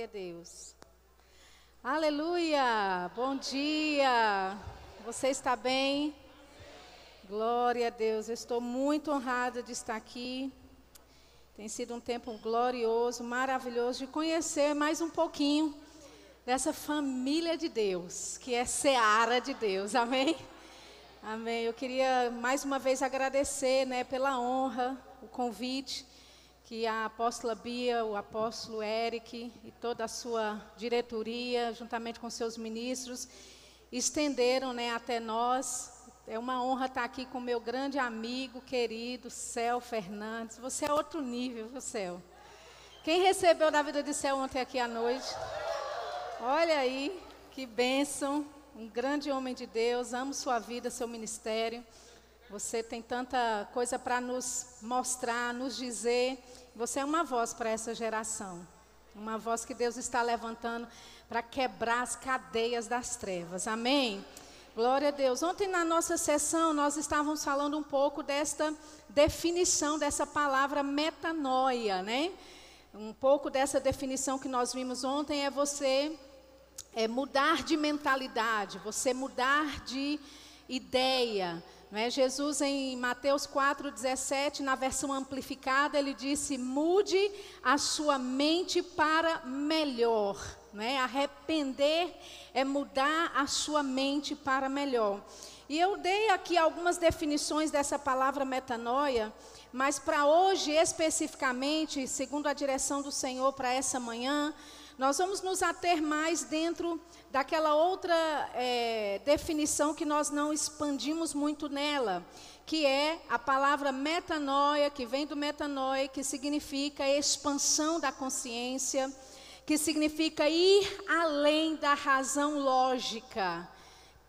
Glória a Deus. Aleluia! Bom dia! Você está bem? Glória a Deus. Eu estou muito honrada de estar aqui. Tem sido um tempo glorioso, maravilhoso de conhecer mais um pouquinho dessa família de Deus, que é Seara de Deus. Amém? Amém. Eu queria mais uma vez agradecer, né, pela honra, o convite que a apóstola Bia, o apóstolo Eric e toda a sua diretoria, juntamente com seus ministros, estenderam né, até nós. É uma honra estar aqui com meu grande amigo, querido Céu Fernandes. Você é outro nível, viu, Céu? Quem recebeu da vida de Céu ontem aqui à noite? Olha aí, que bênção. Um grande homem de Deus. Amo sua vida, seu ministério. Você tem tanta coisa para nos mostrar, nos dizer. Você é uma voz para essa geração. Uma voz que Deus está levantando para quebrar as cadeias das trevas. Amém? Glória a Deus. Ontem na nossa sessão nós estávamos falando um pouco desta definição dessa palavra metanoia, né? Um pouco dessa definição que nós vimos ontem é você é mudar de mentalidade, você mudar de ideia, é? Jesus, em Mateus 4,17, na versão amplificada, ele disse: mude a sua mente para melhor. É? Arrepender é mudar a sua mente para melhor. E eu dei aqui algumas definições dessa palavra metanoia, mas para hoje especificamente, segundo a direção do Senhor para essa manhã, nós vamos nos ater mais dentro daquela outra é, definição que nós não expandimos muito nela, que é a palavra metanoia, que vem do metanoia, que significa expansão da consciência, que significa ir além da razão lógica,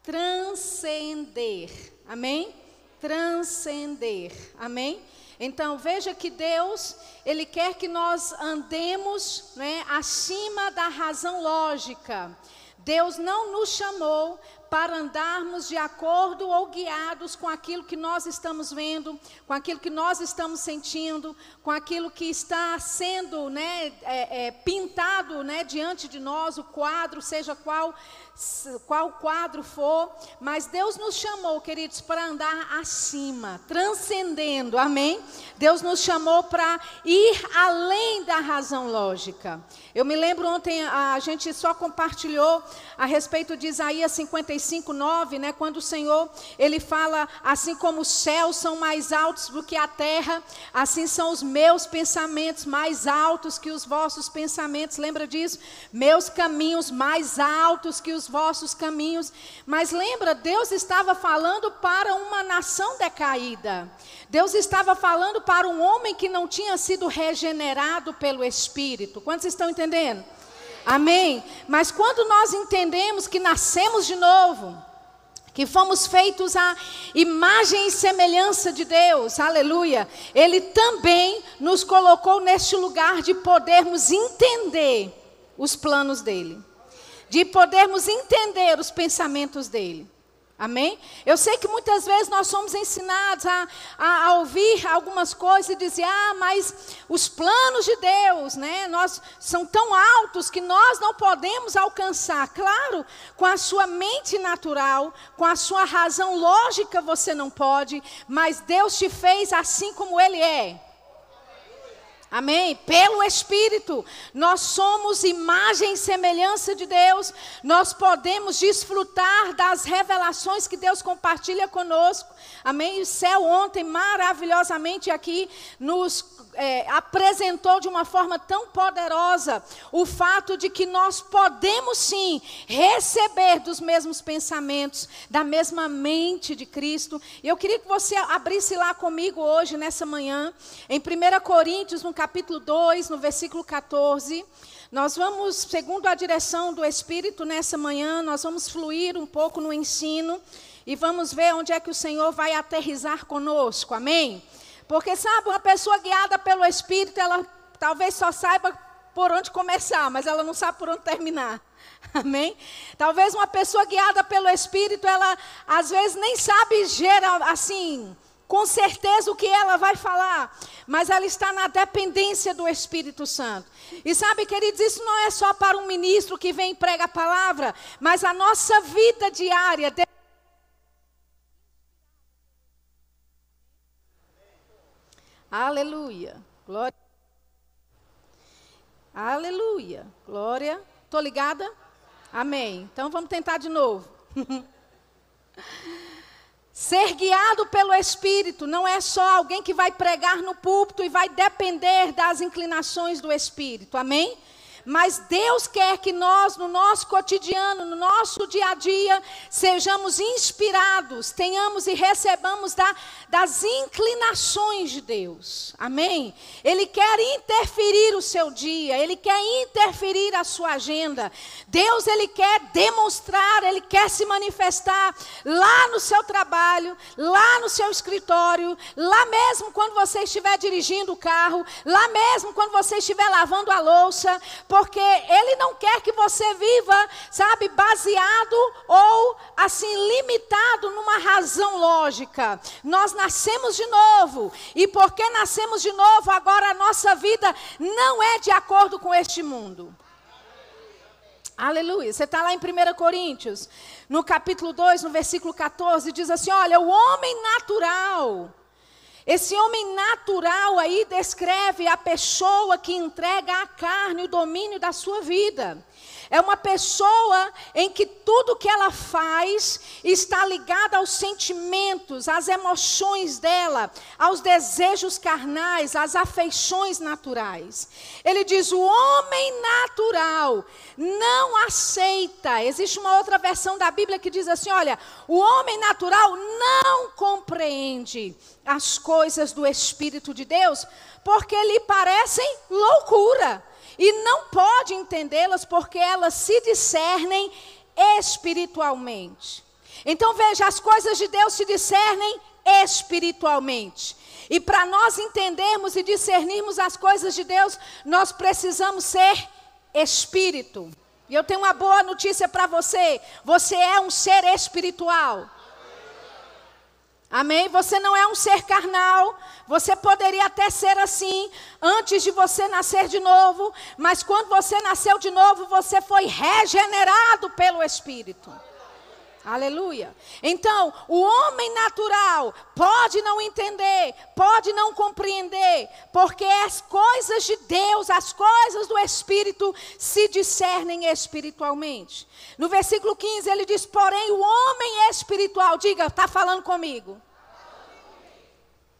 transcender. Amém? Transcender. Amém? Então veja que Deus, Ele quer que nós andemos né, acima da razão lógica. Deus não nos chamou para andarmos de acordo ou guiados com aquilo que nós estamos vendo, com aquilo que nós estamos sentindo, com aquilo que está sendo né, é, é, pintado né, diante de nós, o quadro, seja qual qual quadro for, mas Deus nos chamou, queridos, para andar acima, transcendendo, amém? Deus nos chamou para ir além da razão lógica. Eu me lembro ontem, a gente só compartilhou a respeito de Isaías 55, 9, né? Quando o Senhor, ele fala, assim como os céus são mais altos do que a terra, assim são os meus pensamentos mais altos que os vossos pensamentos. Lembra disso? Meus caminhos mais altos que os vossos caminhos. Mas lembra, Deus estava falando para uma nação decaída. Deus estava falando para um homem que não tinha sido regenerado pelo Espírito. Quantos estão entendendo? Amém? Mas quando nós entendemos que nascemos de novo, que fomos feitos à imagem e semelhança de Deus, aleluia. Ele também nos colocou neste lugar de podermos entender os planos dele de podermos entender os pensamentos dele. Amém? Eu sei que muitas vezes nós somos ensinados a, a, a, ouvir algumas coisas e dizer, ah, mas os planos de Deus, né, nós, são tão altos que nós não podemos alcançar. Claro, com a sua mente natural, com a sua razão lógica você não pode, mas Deus te fez assim como Ele é. Amém? Pelo Espírito, nós somos imagem e semelhança de Deus, nós podemos desfrutar das revelações que Deus compartilha conosco. Amém? O céu ontem, maravilhosamente aqui, nos é, apresentou de uma forma tão poderosa o fato de que nós podemos sim receber dos mesmos pensamentos, da mesma mente de Cristo. E eu queria que você abrisse lá comigo hoje, nessa manhã, em 1 Coríntios, no capítulo 2, no versículo 14. Nós vamos, segundo a direção do Espírito nessa manhã, nós vamos fluir um pouco no ensino e vamos ver onde é que o Senhor vai aterrizar conosco. Amém? Porque, sabe, uma pessoa guiada pelo Espírito, ela talvez só saiba por onde começar, mas ela não sabe por onde terminar. Amém? Talvez uma pessoa guiada pelo Espírito, ela às vezes nem sabe gerar assim com certeza o que ela vai falar, mas ela está na dependência do Espírito Santo. E sabe, queridos, isso não é só para um ministro que vem e prega a palavra, mas a nossa vida diária. Aleluia. Glória. Aleluia. Glória. Estou ligada? Amém. Então vamos tentar de novo. Ser guiado pelo Espírito não é só alguém que vai pregar no púlpito e vai depender das inclinações do Espírito. Amém? Mas Deus quer que nós, no nosso cotidiano, no nosso dia a dia, sejamos inspirados, tenhamos e recebamos da, das inclinações de Deus. Amém? Ele quer interferir o seu dia, ele quer interferir a sua agenda. Deus, ele quer demonstrar, ele quer se manifestar lá no seu trabalho, lá no seu escritório, lá mesmo quando você estiver dirigindo o carro, lá mesmo quando você estiver lavando a louça porque Ele não quer que você viva, sabe, baseado ou assim limitado numa razão lógica. Nós nascemos de novo, e porque nascemos de novo, agora a nossa vida não é de acordo com este mundo. Aleluia. Você está lá em 1 Coríntios, no capítulo 2, no versículo 14, diz assim: Olha, o homem natural esse homem natural aí descreve a pessoa que entrega à carne o domínio da sua vida. É uma pessoa em que tudo que ela faz está ligado aos sentimentos, às emoções dela, aos desejos carnais, às afeições naturais. Ele diz: o homem natural não aceita. Existe uma outra versão da Bíblia que diz assim: olha, o homem natural não compreende as coisas do Espírito de Deus, porque lhe parecem loucura e não pode entendê-las porque elas se discernem espiritualmente. Então veja, as coisas de Deus se discernem espiritualmente. E para nós entendermos e discernirmos as coisas de Deus, nós precisamos ser espírito. E eu tenho uma boa notícia para você: você é um ser espiritual. Amém? Você não é um ser carnal. Você poderia até ser assim antes de você nascer de novo, mas quando você nasceu de novo, você foi regenerado pelo Espírito. Aleluia. Então, o homem natural pode não entender, pode não compreender, porque as coisas de Deus, as coisas do Espírito se discernem espiritualmente. No versículo 15 ele diz: Porém, o homem espiritual, diga, está falando comigo.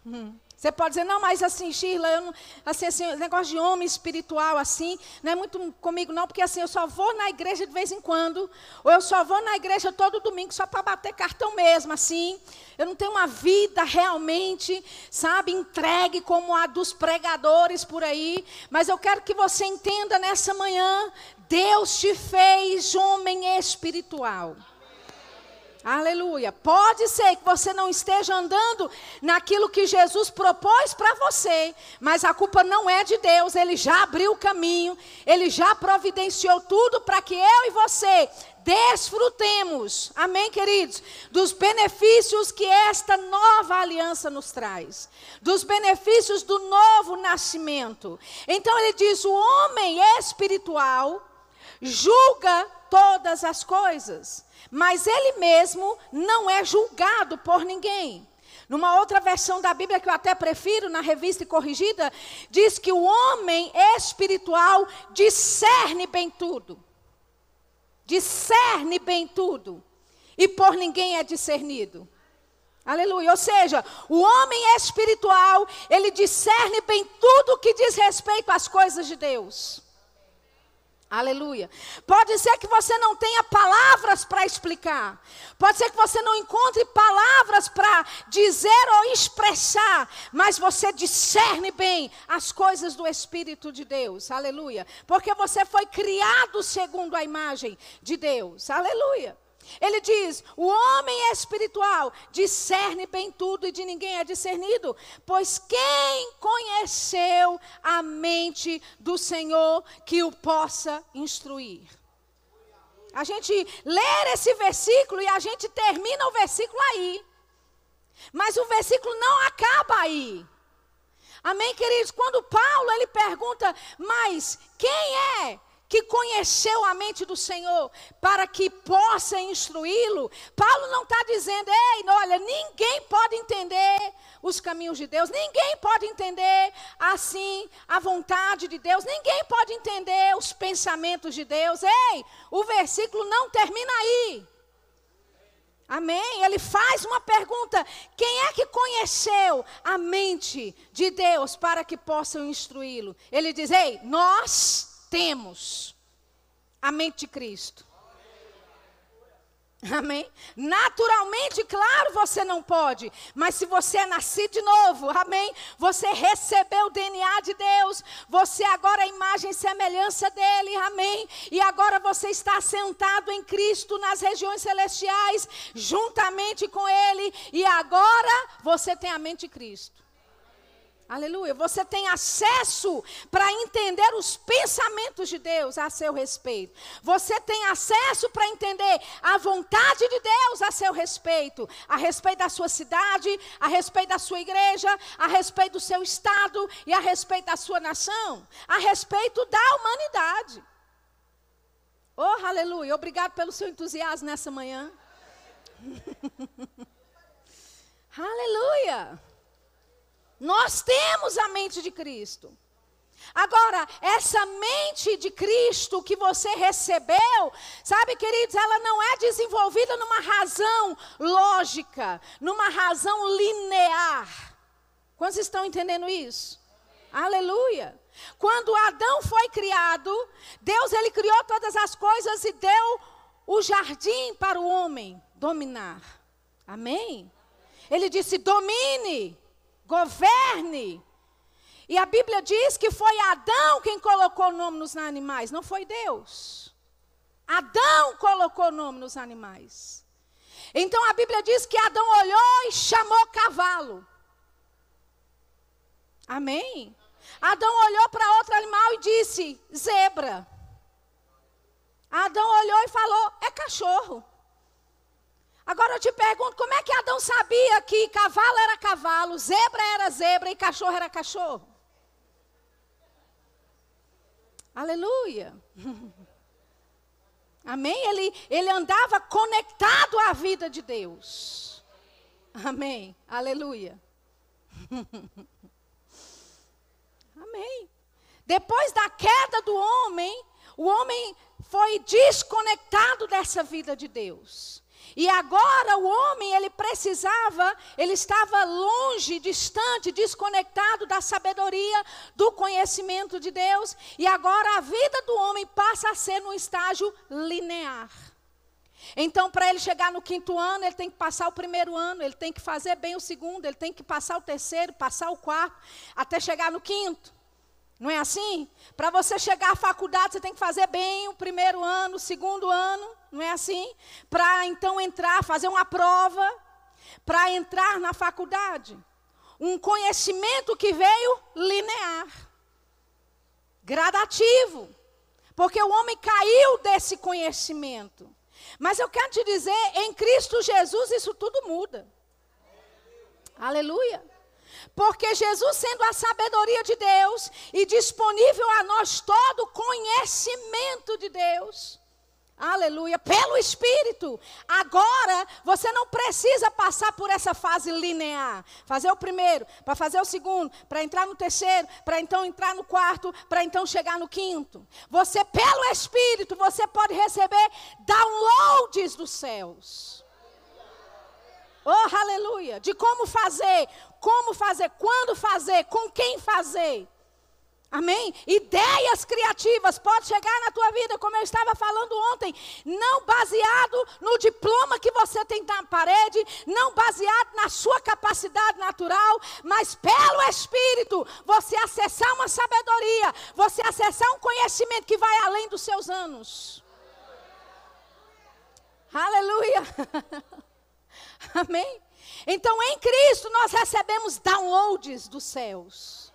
Hum. Você pode dizer, não, mas assim, Sheila, eu não, assim, assim, negócio de homem espiritual assim, não é muito comigo não, porque assim, eu só vou na igreja de vez em quando, ou eu só vou na igreja todo domingo só para bater cartão mesmo, assim. Eu não tenho uma vida realmente, sabe, entregue como a dos pregadores por aí, mas eu quero que você entenda nessa manhã, Deus te fez homem espiritual. Aleluia. Pode ser que você não esteja andando naquilo que Jesus propôs para você, mas a culpa não é de Deus, ele já abriu o caminho, ele já providenciou tudo para que eu e você desfrutemos, amém, queridos, dos benefícios que esta nova aliança nos traz, dos benefícios do novo nascimento. Então ele diz: o homem espiritual julga todas as coisas mas ele mesmo não é julgado por ninguém. Numa outra versão da Bíblia que eu até prefiro, na revista corrigida, diz que o homem espiritual discerne bem tudo. Discerne bem tudo. E por ninguém é discernido. Aleluia. Ou seja, o homem espiritual, ele discerne bem tudo que diz respeito às coisas de Deus. Aleluia. Pode ser que você não tenha palavras para explicar. Pode ser que você não encontre palavras para dizer ou expressar. Mas você discerne bem as coisas do Espírito de Deus. Aleluia. Porque você foi criado segundo a imagem de Deus. Aleluia. Ele diz: o homem espiritual discerne bem tudo e de ninguém é discernido, pois quem conheceu a mente do Senhor que o possa instruir? A gente lê esse versículo e a gente termina o versículo aí. Mas o versículo não acaba aí. Amém, queridos? Quando Paulo ele pergunta, mas quem é que conheceu a mente do Senhor para que possa instruí-lo, Paulo não está dizendo, ei, olha, ninguém pode entender os caminhos de Deus, ninguém pode entender assim a vontade de Deus, ninguém pode entender os pensamentos de Deus. Ei, o versículo não termina aí. Amém? Ele faz uma pergunta: quem é que conheceu a mente de Deus para que possam instruí-lo? Ele diz: ei, nós temos a mente de Cristo. Amém? Naturalmente, claro, você não pode, mas se você é nascido de novo, amém? Você recebeu o DNA de Deus, você agora é imagem e semelhança dele, amém? E agora você está sentado em Cristo nas regiões celestiais, juntamente com ele, e agora você tem a mente de Cristo. Aleluia. Você tem acesso para entender os pensamentos de Deus a seu respeito. Você tem acesso para entender a vontade de Deus a seu respeito. A respeito da sua cidade, a respeito da sua igreja, a respeito do seu estado e a respeito da sua nação. A respeito da humanidade. Oh, aleluia. Obrigado pelo seu entusiasmo nessa manhã. aleluia. Nós temos a mente de Cristo. Agora, essa mente de Cristo que você recebeu, sabe, queridos, ela não é desenvolvida numa razão lógica, numa razão linear. Quantos estão entendendo isso? Aleluia. Quando Adão foi criado, Deus ele criou todas as coisas e deu o jardim para o homem dominar. Amém? Ele disse: domine governe. E a Bíblia diz que foi Adão quem colocou o nome nos animais, não foi Deus. Adão colocou o nome nos animais. Então a Bíblia diz que Adão olhou e chamou cavalo. Amém? Adão olhou para outro animal e disse: zebra. Adão olhou e falou: é cachorro. Agora eu te pergunto, como é que Adão sabia que cavalo era cavalo, zebra era zebra e cachorro era cachorro? Aleluia. Amém? Ele, ele andava conectado à vida de Deus. Amém. Aleluia. Amém. Depois da queda do homem, o homem foi desconectado dessa vida de Deus. E agora o homem, ele precisava, ele estava longe, distante, desconectado da sabedoria, do conhecimento de Deus. E agora a vida do homem passa a ser num estágio linear. Então, para ele chegar no quinto ano, ele tem que passar o primeiro ano, ele tem que fazer bem o segundo, ele tem que passar o terceiro, passar o quarto, até chegar no quinto. Não é assim? Para você chegar à faculdade, você tem que fazer bem o primeiro ano, o segundo ano não é assim? Para então entrar, fazer uma prova, para entrar na faculdade. Um conhecimento que veio linear, gradativo, porque o homem caiu desse conhecimento. Mas eu quero te dizer, em Cristo Jesus isso tudo muda. Aleluia. Porque Jesus, sendo a sabedoria de Deus e disponível a nós todo o conhecimento de Deus, Aleluia, pelo Espírito. Agora, você não precisa passar por essa fase linear. Fazer o primeiro, para fazer o segundo, para entrar no terceiro, para então entrar no quarto, para então chegar no quinto. Você, pelo Espírito, você pode receber downloads dos céus. Oh, aleluia! De como fazer, como fazer, quando fazer, com quem fazer. Amém? Ideias criativas pode chegar na tua vida, como eu estava falando ontem, não baseado no diploma que você tem na parede, não baseado na sua capacidade natural, mas pelo Espírito, você acessar uma sabedoria, você acessar um conhecimento que vai além dos seus anos. Aleluia. Amém? Então, em Cristo, nós recebemos downloads dos céus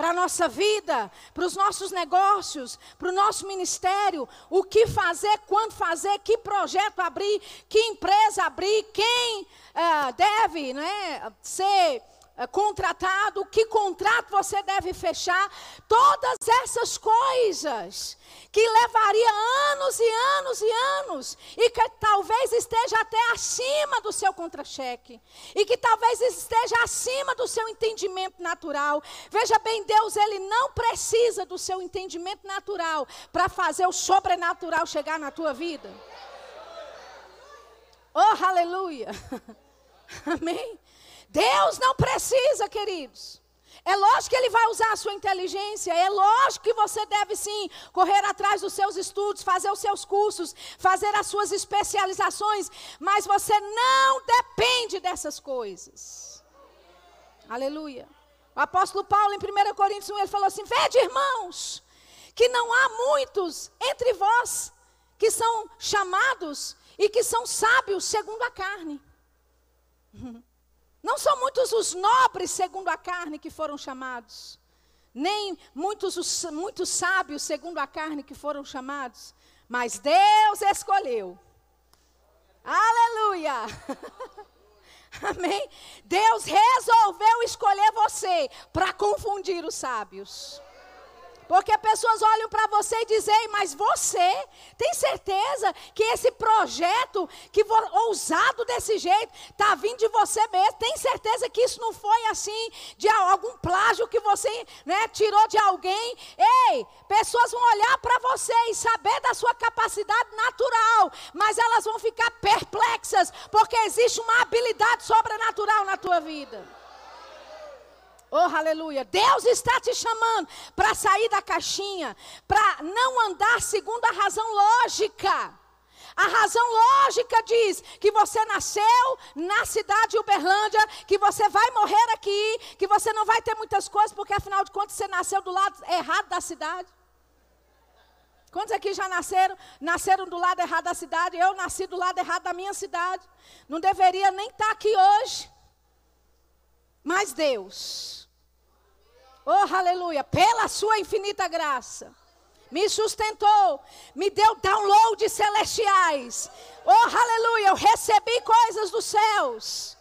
para a nossa vida, para os nossos negócios, para o nosso ministério, o que fazer, quando fazer, que projeto abrir, que empresa abrir, quem uh, deve né, ser contratado, que contrato você deve fechar, todas essas coisas que levaria anos e anos e anos, e que talvez esteja até acima do seu contra-cheque, e que talvez esteja acima do seu entendimento natural. Veja bem, Deus, Ele não precisa do seu entendimento natural para fazer o sobrenatural chegar na tua vida. Oh, aleluia! Amém? Deus não precisa, queridos. É lógico que ele vai usar a sua inteligência, é lógico que você deve sim correr atrás dos seus estudos, fazer os seus cursos, fazer as suas especializações, mas você não depende dessas coisas. Aleluia. O apóstolo Paulo, em 1 Coríntios 1, ele falou assim: Vede, irmãos, que não há muitos entre vós que são chamados e que são sábios segundo a carne. Não são muitos os nobres segundo a carne que foram chamados, nem muitos os muitos sábios segundo a carne que foram chamados, mas Deus escolheu. Aleluia! Amém? Deus resolveu escolher você para confundir os sábios. Porque pessoas olham para você e dizem, mas você tem certeza que esse projeto que ousado desse jeito está vindo de você mesmo? Tem certeza que isso não foi assim de algum plágio que você né, tirou de alguém? Ei, pessoas vão olhar para você e saber da sua capacidade natural, mas elas vão ficar perplexas porque existe uma habilidade sobrenatural na tua vida. Oh, aleluia. Deus está te chamando para sair da caixinha, para não andar segundo a razão lógica. A razão lógica diz que você nasceu na cidade de Uberlândia, que você vai morrer aqui, que você não vai ter muitas coisas, porque afinal de contas você nasceu do lado errado da cidade. Quantos aqui já nasceram, nasceram do lado errado da cidade? Eu nasci do lado errado da minha cidade. Não deveria nem estar aqui hoje. Mas Deus Oh, aleluia, pela sua infinita graça, me sustentou, me deu downloads celestiais. Oh, aleluia, eu recebi coisas dos céus.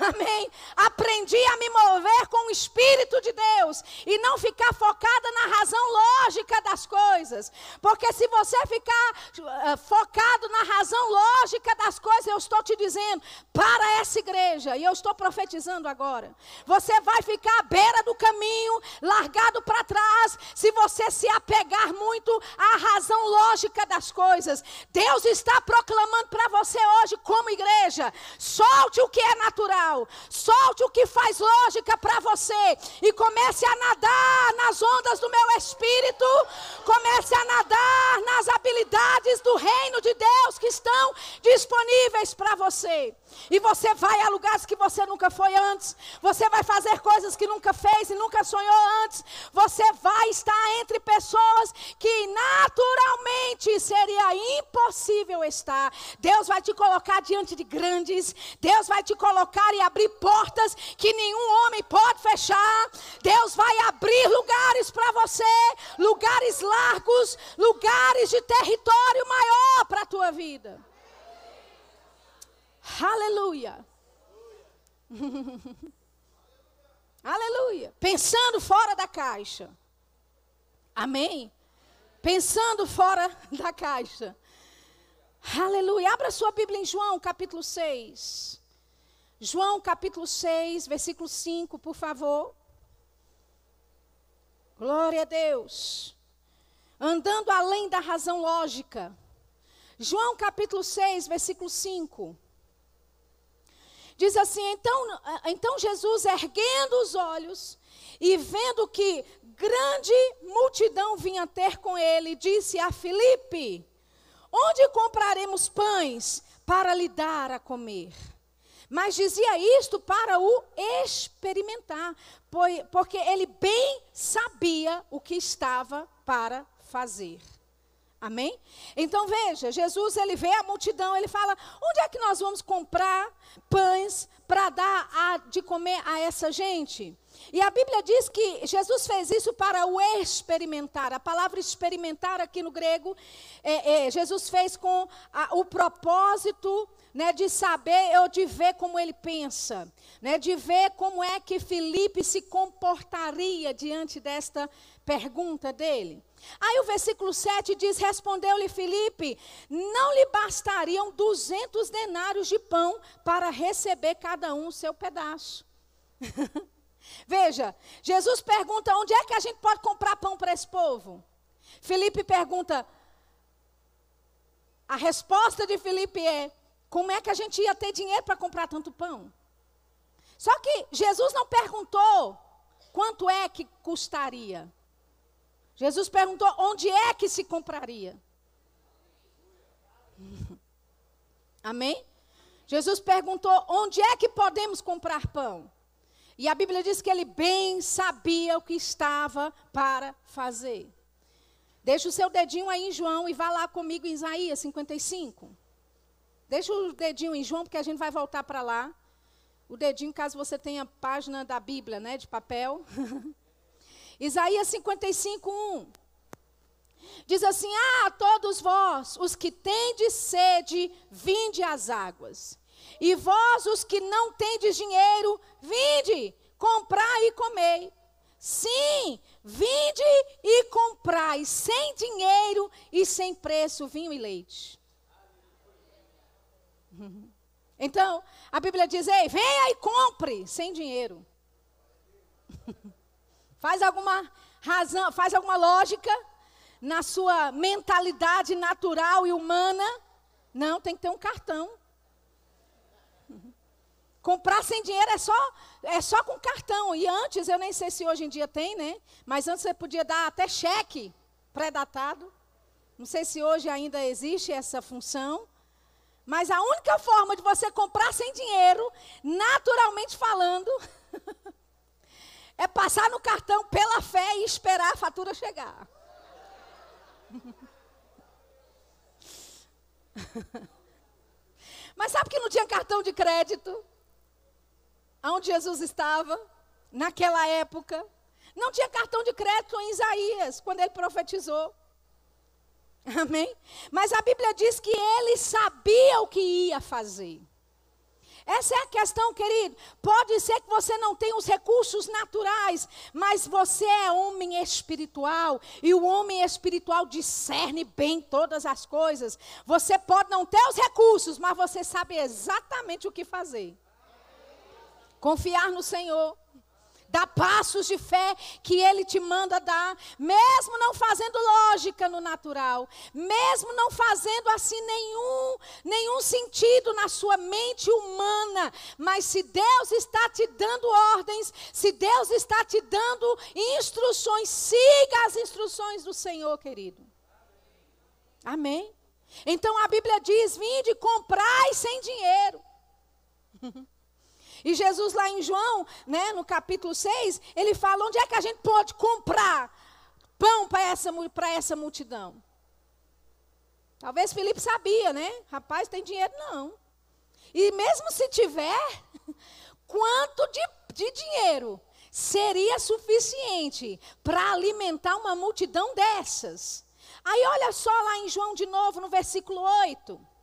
Amém. Aprendi a me mover com o Espírito de Deus e não ficar focada na razão lógica das coisas. Porque se você ficar uh, focado na razão lógica das coisas, eu estou te dizendo, para essa igreja, e eu estou profetizando agora. Você vai ficar à beira do caminho, largado para trás, se você se apegar muito à razão lógica das coisas. Deus está proclamando para você hoje, como igreja, solte o que é natural natural. Solte o que faz lógica para você e comece a nadar nas ondas do meu espírito. Comece a nadar nas habilidades do reino de Deus que estão disponíveis para você. E você vai a lugares que você nunca foi antes. Você vai fazer coisas que nunca fez e nunca sonhou antes. Você vai estar entre pessoas que naturalmente seria impossível estar. Deus vai te colocar diante de grandes. Deus vai te colocar e abrir portas que nenhum homem pode fechar. Deus vai abrir lugares para você, lugares largos, lugares de território maior para a tua vida. Aleluia. Aleluia. Pensando fora da caixa. Amém? Pensando fora da caixa. Aleluia. Abra sua Bíblia em João, capítulo 6. João, capítulo 6, versículo 5, por favor. Glória a Deus. Andando além da razão lógica. João, capítulo 6, versículo 5. Diz assim: então, então Jesus, erguendo os olhos e vendo que grande multidão vinha ter com ele, disse a Filipe: Onde compraremos pães para lhe dar a comer? Mas dizia isto para o experimentar, porque ele bem sabia o que estava para fazer. Amém? Então veja, Jesus ele vê a multidão, ele fala: onde é que nós vamos comprar pães para dar a, de comer a essa gente? E a Bíblia diz que Jesus fez isso para o experimentar. A palavra experimentar aqui no grego, é, é, Jesus fez com a, o propósito né, de saber ou de ver como ele pensa, né, de ver como é que Felipe se comportaria diante desta pergunta dele. Aí o versículo 7 diz: Respondeu-lhe Felipe: Não lhe bastariam duzentos denários de pão para receber cada um o seu pedaço. Veja, Jesus pergunta: onde é que a gente pode comprar pão para esse povo? Felipe pergunta. A resposta de Felipe é: como é que a gente ia ter dinheiro para comprar tanto pão? Só que Jesus não perguntou quanto é que custaria. Jesus perguntou onde é que se compraria. Amém? Jesus perguntou onde é que podemos comprar pão. E a Bíblia diz que ele bem sabia o que estava para fazer. Deixa o seu dedinho aí em João e vá lá comigo em Isaías 55. Deixa o dedinho em João, porque a gente vai voltar para lá. O dedinho, caso você tenha página da Bíblia, né, de papel. Isaías 55, 1. Diz assim: Ah, todos vós, os que tendes sede, vinde às águas. E vós, os que não tendes dinheiro, vinde, comprai e comei. Sim, vinde e comprai, sem dinheiro e sem preço, vinho e leite. Então, a Bíblia diz: ei, venha e compre sem dinheiro. faz alguma razão, faz alguma lógica na sua mentalidade natural e humana? Não, tem que ter um cartão. Comprar sem dinheiro é só, é só com cartão. E antes, eu nem sei se hoje em dia tem, né? Mas antes você podia dar até cheque pré-datado. Não sei se hoje ainda existe essa função. Mas a única forma de você comprar sem dinheiro, naturalmente falando, é passar no cartão pela fé e esperar a fatura chegar. Mas sabe que não tinha cartão de crédito? Onde Jesus estava, naquela época. Não tinha cartão de crédito em Isaías, quando ele profetizou. Amém? Mas a Bíblia diz que ele sabia o que ia fazer. Essa é a questão, querido. Pode ser que você não tenha os recursos naturais, mas você é homem espiritual e o homem espiritual discerne bem todas as coisas. Você pode não ter os recursos, mas você sabe exatamente o que fazer. Confiar no Senhor Dá passos de fé que Ele te manda dar, mesmo não fazendo lógica no natural, mesmo não fazendo assim nenhum, nenhum sentido na sua mente humana. Mas se Deus está te dando ordens, se Deus está te dando instruções, siga as instruções do Senhor, querido. Amém? Então a Bíblia diz: vinde, comprai sem dinheiro. E Jesus lá em João, né, no capítulo 6, ele fala onde é que a gente pode comprar pão para essa, essa multidão. Talvez Felipe sabia, né? Rapaz, tem dinheiro não. E mesmo se tiver, quanto de, de dinheiro seria suficiente para alimentar uma multidão dessas? Aí olha só lá em João de novo, no versículo 8.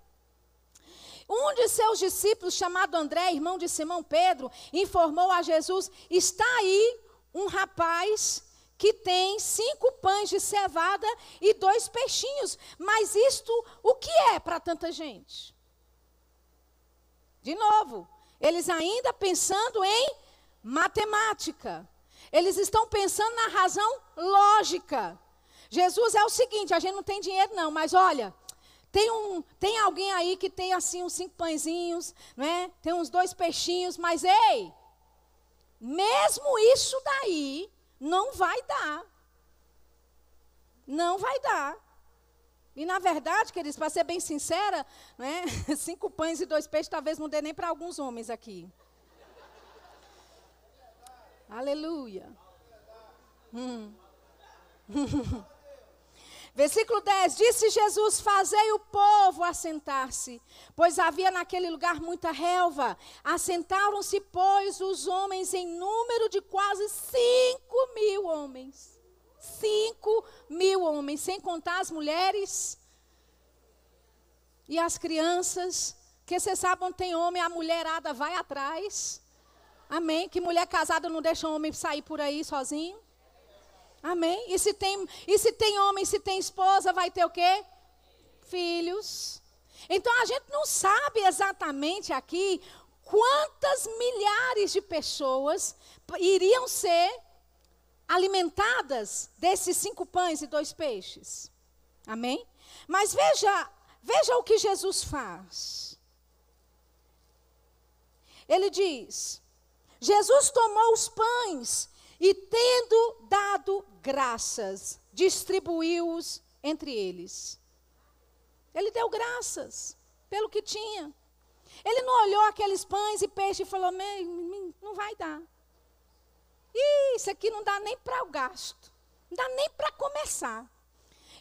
Um de seus discípulos, chamado André, irmão de Simão Pedro, informou a Jesus: Está aí um rapaz que tem cinco pães de cevada e dois peixinhos. Mas isto, o que é para tanta gente? De novo, eles ainda pensando em matemática. Eles estão pensando na razão lógica. Jesus é o seguinte: a gente não tem dinheiro, não, mas olha, tem, um, tem alguém aí que tem assim uns cinco pãezinhos, né? tem uns dois peixinhos, mas ei, mesmo isso daí não vai dar. Não vai dar. E na verdade, queridos, para ser bem sincera, né, cinco pães e dois peixes talvez não dê nem para alguns homens aqui. Aleluia. Hum. Versículo 10: Disse Jesus: Fazei o povo assentar-se, pois havia naquele lugar muita relva. Assentaram-se, pois, os homens em número de quase cinco mil homens. Cinco mil homens, sem contar as mulheres e as crianças. Que você sabe onde tem homem, a mulherada vai atrás. Amém? Que mulher casada não deixa o homem sair por aí sozinho. Amém? E se tem, e se tem homem, se tem esposa, vai ter o quê? Filhos. Então a gente não sabe exatamente aqui quantas milhares de pessoas iriam ser alimentadas desses cinco pães e dois peixes. Amém? Mas veja, veja o que Jesus faz. Ele diz: Jesus tomou os pães e, tendo dado graças, distribuiu-os entre eles. Ele deu graças pelo que tinha. Ele não olhou aqueles pães e peixes e falou: não vai dar. Isso aqui não dá nem para o gasto. Não dá nem para começar.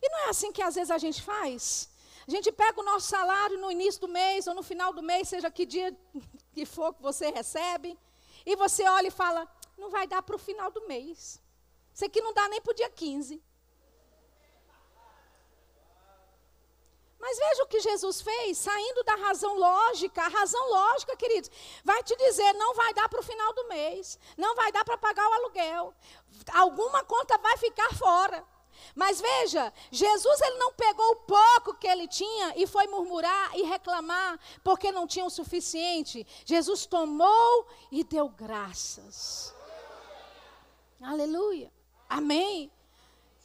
E não é assim que às vezes a gente faz? A gente pega o nosso salário no início do mês ou no final do mês, seja que dia que for que você recebe, e você olha e fala: não vai dar para o final do mês. Isso aqui não dá nem para o dia 15. Mas veja o que Jesus fez, saindo da razão lógica. A razão lógica, queridos, vai te dizer: não vai dar para o final do mês, não vai dar para pagar o aluguel, alguma conta vai ficar fora. Mas veja, Jesus ele não pegou o pouco que ele tinha e foi murmurar e reclamar porque não tinha o suficiente. Jesus tomou e deu graças. Aleluia. Amém.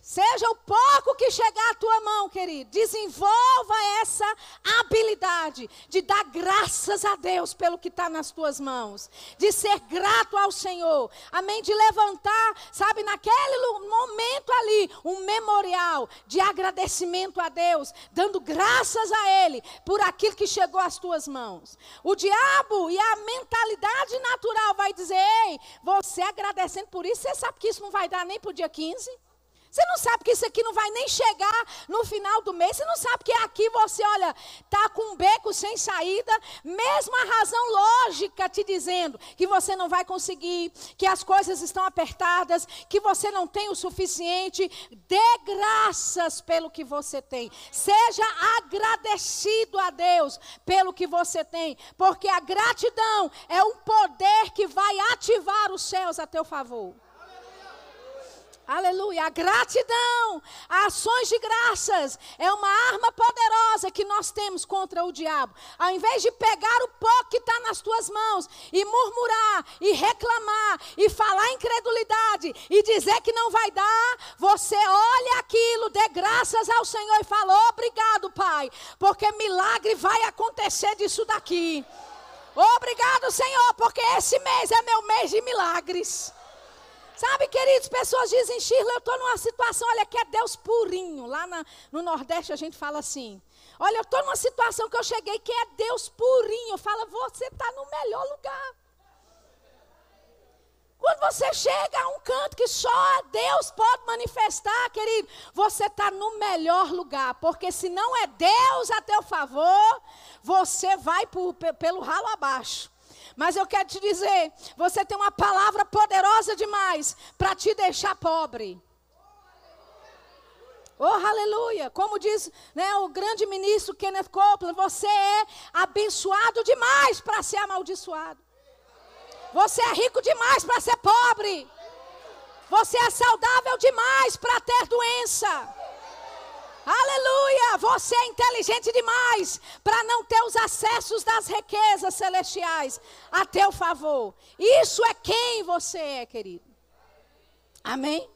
Seja o pouco que chegar à tua mão, querido, desenvolva essa habilidade de dar graças a Deus pelo que está nas tuas mãos, de ser grato ao Senhor, amém? De levantar, sabe, naquele momento ali, um memorial de agradecimento a Deus, dando graças a Ele por aquilo que chegou às tuas mãos. O diabo e a mentalidade natural vai dizer: ei, você agradecendo por isso, você sabe que isso não vai dar nem para o dia 15? Você não sabe que isso aqui não vai nem chegar no final do mês. Você não sabe que aqui você, olha, está com um beco sem saída. Mesmo a razão lógica te dizendo que você não vai conseguir, que as coisas estão apertadas, que você não tem o suficiente. Dê graças pelo que você tem. Seja agradecido a Deus pelo que você tem. Porque a gratidão é um poder que vai ativar os céus a teu favor. Aleluia. A gratidão, ações de graças é uma arma poderosa que nós temos contra o diabo. Ao invés de pegar o pouco que está nas tuas mãos e murmurar e reclamar e falar incredulidade e dizer que não vai dar, você olha aquilo, dê graças ao Senhor e fala: Obrigado, Pai, porque milagre vai acontecer disso daqui. Obrigado, Senhor, porque esse mês é meu mês de milagres. Sabe, queridos, pessoas dizem, Shirley, eu estou numa situação, olha, que é Deus purinho. Lá na, no Nordeste a gente fala assim. Olha, eu estou numa situação que eu cheguei que é Deus purinho. Fala, você está no melhor lugar. Quando você chega a um canto que só Deus pode manifestar, querido, você está no melhor lugar. Porque se não é Deus a teu favor, você vai por, pelo ralo abaixo. Mas eu quero te dizer, você tem uma palavra poderosa demais para te deixar pobre. Oh, aleluia! Como diz né, o grande ministro Kenneth Copeland, você é abençoado demais para ser amaldiçoado. Você é rico demais para ser pobre. Você é saudável demais para ter doença. Aleluia! Você é inteligente demais para não ter os acessos das riquezas celestiais a teu favor. Isso é quem você é, querido. Amém?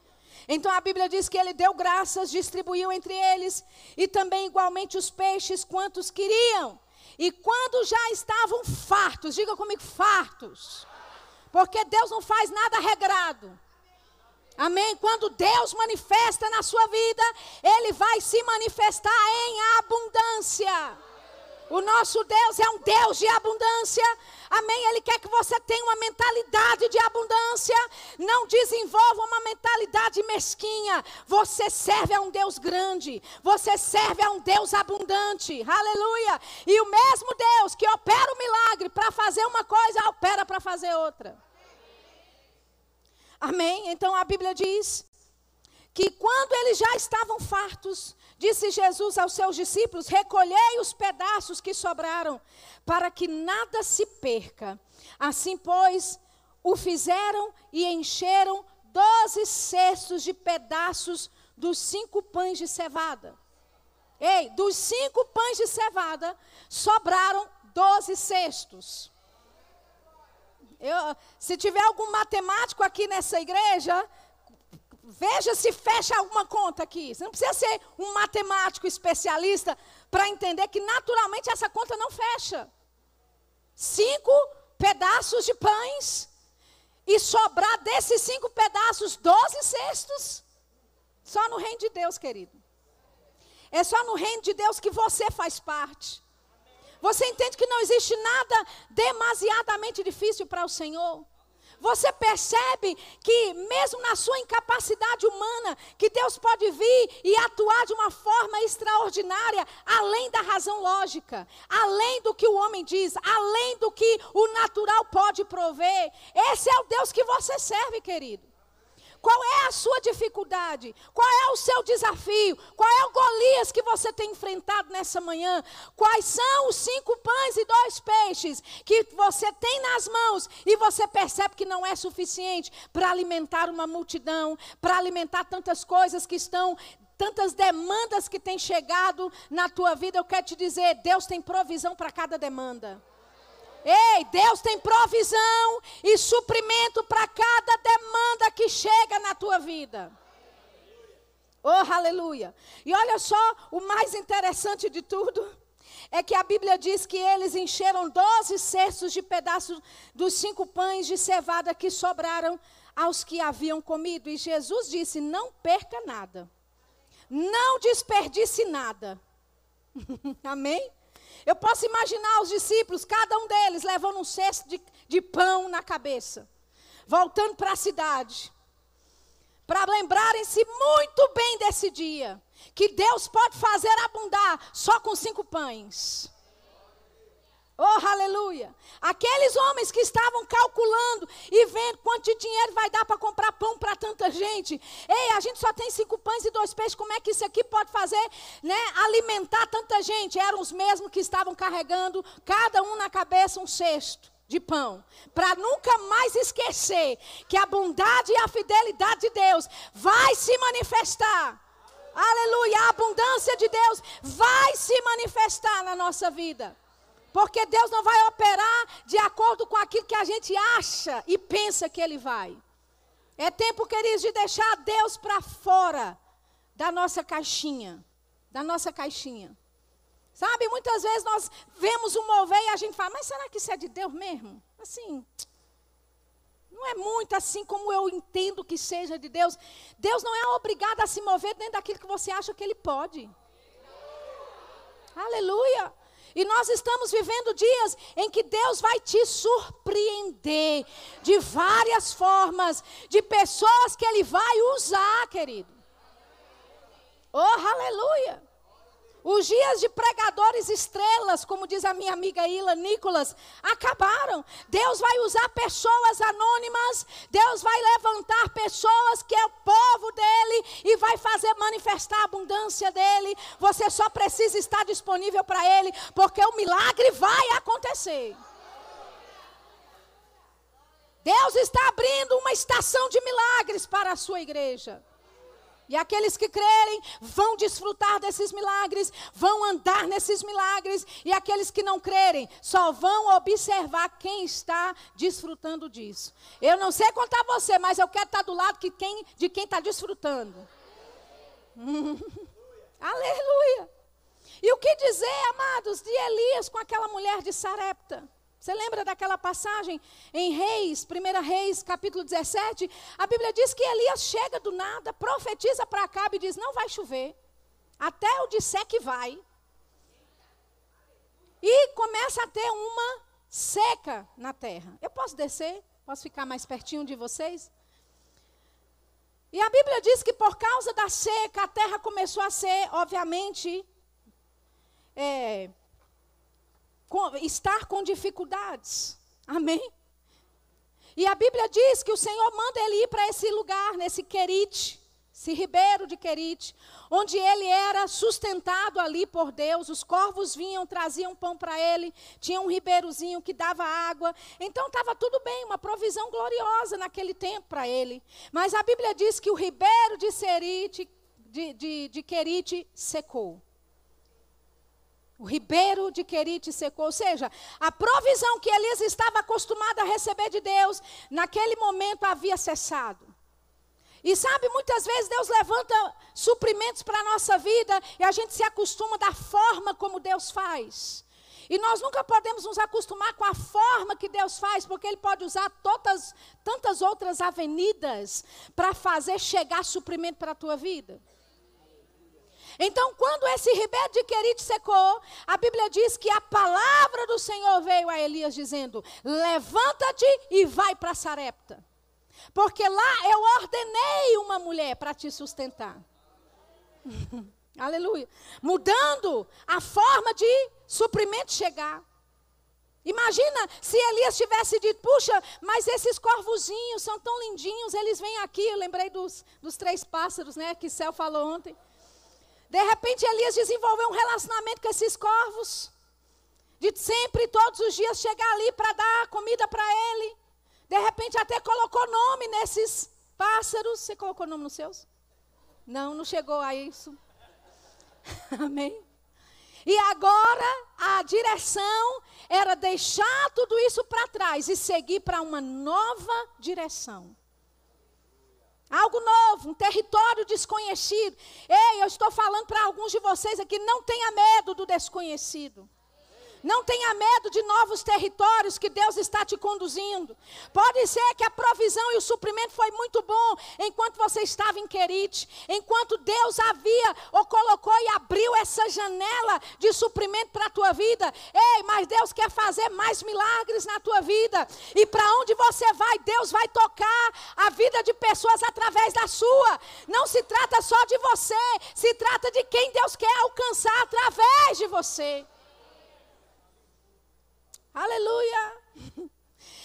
Então a Bíblia diz que ele deu graças, distribuiu entre eles e também igualmente os peixes quantos queriam. E quando já estavam fartos, diga comigo, fartos. Porque Deus não faz nada regrado. Amém? Quando Deus manifesta na sua vida, Ele vai se manifestar em abundância. O nosso Deus é um Deus de abundância. Amém? Ele quer que você tenha uma mentalidade de abundância. Não desenvolva uma mentalidade mesquinha. Você serve a um Deus grande. Você serve a um Deus abundante. Aleluia. E o mesmo Deus que opera o milagre para fazer uma coisa, opera para fazer outra. Amém? Então a Bíblia diz que quando eles já estavam fartos, Disse Jesus aos seus discípulos: Recolhei os pedaços que sobraram, para que nada se perca. Assim, pois, o fizeram e encheram doze cestos de pedaços dos cinco pães de cevada. Ei, dos cinco pães de cevada, sobraram doze cestos. Eu, se tiver algum matemático aqui nessa igreja, Veja se fecha alguma conta aqui. Você não precisa ser um matemático especialista para entender que naturalmente essa conta não fecha. Cinco pedaços de pães e sobrar desses cinco pedaços doze cestos. Só no reino de Deus, querido. É só no reino de Deus que você faz parte. Você entende que não existe nada demasiadamente difícil para o Senhor? Você percebe que, mesmo na sua incapacidade humana, que Deus pode vir e atuar de uma forma extraordinária, além da razão lógica, além do que o homem diz, além do que o natural pode prover. Esse é o Deus que você serve, querido. Qual é a sua dificuldade? Qual é o seu desafio? Qual é o Golias que você tem enfrentado nessa manhã? Quais são os cinco pães e dois peixes que você tem nas mãos e você percebe que não é suficiente para alimentar uma multidão, para alimentar tantas coisas que estão tantas demandas que têm chegado na tua vida, eu quero te dizer, Deus tem provisão para cada demanda. Ei, Deus tem provisão e suprimento para cada demanda que chega na tua vida. Oh, aleluia. E olha só, o mais interessante de tudo é que a Bíblia diz que eles encheram doze cestos de pedaços dos cinco pães de cevada que sobraram aos que haviam comido. E Jesus disse: Não perca nada, não desperdice nada. Amém? Eu posso imaginar os discípulos, cada um deles levando um cesto de, de pão na cabeça, voltando para a cidade, para lembrarem-se muito bem desse dia, que Deus pode fazer abundar só com cinco pães. Oh, aleluia. Aqueles homens que estavam calculando e vendo quanto de dinheiro vai dar para comprar pão para tanta gente. Ei, a gente só tem cinco pães e dois peixes. Como é que isso aqui pode fazer, né? Alimentar tanta gente? Eram os mesmos que estavam carregando, cada um na cabeça, um cesto de pão, para nunca mais esquecer que a bondade e a fidelidade de Deus vai se manifestar. Aleluia, a abundância de Deus vai se manifestar na nossa vida. Porque Deus não vai operar de acordo com aquilo que a gente acha e pensa que Ele vai. É tempo, queridos, de deixar Deus para fora da nossa caixinha. Da nossa caixinha. Sabe, muitas vezes nós vemos um mover e a gente fala, mas será que isso é de Deus mesmo? Assim, não é muito assim como eu entendo que seja de Deus. Deus não é obrigado a se mover dentro daquilo que você acha que Ele pode. Aleluia. E nós estamos vivendo dias em que Deus vai te surpreender de várias formas, de pessoas que Ele vai usar, querido. Oh, aleluia! Os dias de pregadores estrelas, como diz a minha amiga Ila Nicolas, acabaram. Deus vai usar pessoas anônimas, Deus vai levantar pessoas que é o povo dele e vai fazer manifestar a abundância dele. Você só precisa estar disponível para ele, porque o milagre vai acontecer. Deus está abrindo uma estação de milagres para a sua igreja. E aqueles que crerem vão desfrutar desses milagres, vão andar nesses milagres. E aqueles que não crerem só vão observar quem está desfrutando disso. Eu não sei contar você, mas eu quero estar do lado que quem, de quem está desfrutando. Aleluia. E o que dizer, amados, de Elias com aquela mulher de Sarepta? Você lembra daquela passagem em Reis, 1 Reis, capítulo 17? A Bíblia diz que Elias chega do nada, profetiza para Acabe e diz: Não vai chover, até eu disser que vai. E começa a ter uma seca na terra. Eu posso descer? Posso ficar mais pertinho de vocês? E a Bíblia diz que por causa da seca, a terra começou a ser, obviamente, é, com, estar com dificuldades. Amém? E a Bíblia diz que o Senhor manda ele ir para esse lugar, nesse Querite, esse ribeiro de Querite, onde ele era sustentado ali por Deus. Os corvos vinham, traziam pão para ele, tinha um ribeirozinho que dava água. Então estava tudo bem, uma provisão gloriosa naquele tempo para ele. Mas a Bíblia diz que o ribeiro de Serite, de, de, de Querite secou. O ribeiro de Querite secou, ou seja, a provisão que Elias estava acostumado a receber de Deus, naquele momento havia cessado. E sabe, muitas vezes Deus levanta suprimentos para a nossa vida e a gente se acostuma da forma como Deus faz. E nós nunca podemos nos acostumar com a forma que Deus faz, porque Ele pode usar todas, tantas outras avenidas para fazer chegar suprimento para a tua vida. Então, quando esse ribeiro de Querite secou, a Bíblia diz que a palavra do Senhor veio a Elias dizendo: Levanta-te e vai para Sarepta. Porque lá eu ordenei uma mulher para te sustentar. Aleluia. Mudando a forma de suprimento chegar. Imagina se Elias tivesse dito, puxa, mas esses corvozinhos são tão lindinhos, eles vêm aqui. Eu lembrei dos, dos três pássaros, né, que Céu falou ontem. De repente, Elias desenvolveu um relacionamento com esses corvos. De sempre, todos os dias, chegar ali para dar comida para ele. De repente, até colocou nome nesses pássaros. Você colocou nome nos seus? Não, não chegou a isso. Amém? E agora a direção era deixar tudo isso para trás e seguir para uma nova direção. Algo novo, um território desconhecido. Ei, eu estou falando para alguns de vocês aqui, não tenha medo do desconhecido. Não tenha medo de novos territórios que Deus está te conduzindo. Pode ser que a provisão e o suprimento foi muito bom enquanto você estava em Querite, enquanto Deus havia ou colocou e abriu essa janela de suprimento para a tua vida. Ei, mas Deus quer fazer mais milagres na tua vida. E para onde você vai, Deus vai tocar a vida de pessoas através da sua. Não se trata só de você, se trata de quem Deus quer alcançar através de você. Aleluia!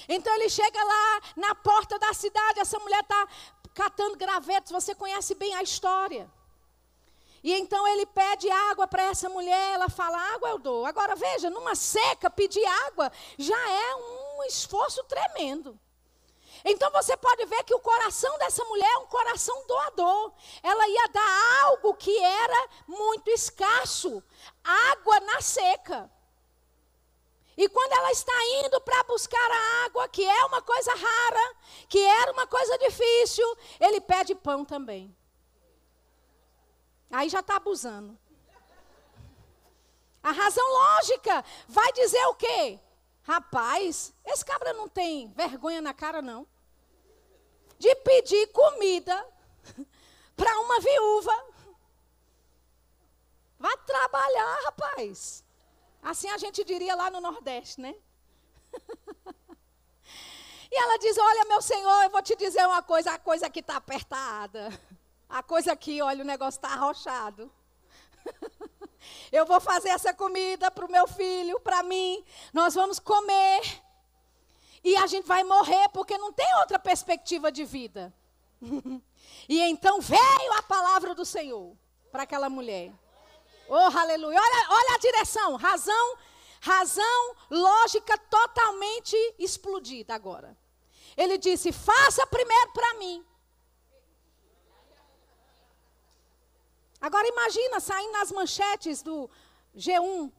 Então ele chega lá na porta da cidade, essa mulher está catando gravetos, você conhece bem a história. E então ele pede água para essa mulher, ela fala: água eu dou. Agora veja, numa seca, pedir água já é um esforço tremendo. Então você pode ver que o coração dessa mulher é um coração doador. Ela ia dar algo que era muito escasso água na seca. E quando ela está indo para buscar a água, que é uma coisa rara, que era uma coisa difícil, ele pede pão também. Aí já está abusando. A razão lógica vai dizer o quê? Rapaz, esse cabra não tem vergonha na cara, não. De pedir comida para uma viúva. Vai trabalhar, rapaz. Assim a gente diria lá no Nordeste, né? e ela diz: Olha, meu senhor, eu vou te dizer uma coisa: a coisa aqui está apertada. A coisa aqui, olha, o negócio está arrochado. eu vou fazer essa comida para o meu filho, para mim. Nós vamos comer. E a gente vai morrer porque não tem outra perspectiva de vida. e então veio a palavra do Senhor para aquela mulher. Oh, aleluia. Olha, olha a direção. Razão, razão lógica totalmente explodida agora. Ele disse: faça primeiro para mim. Agora imagina saindo nas manchetes do G1.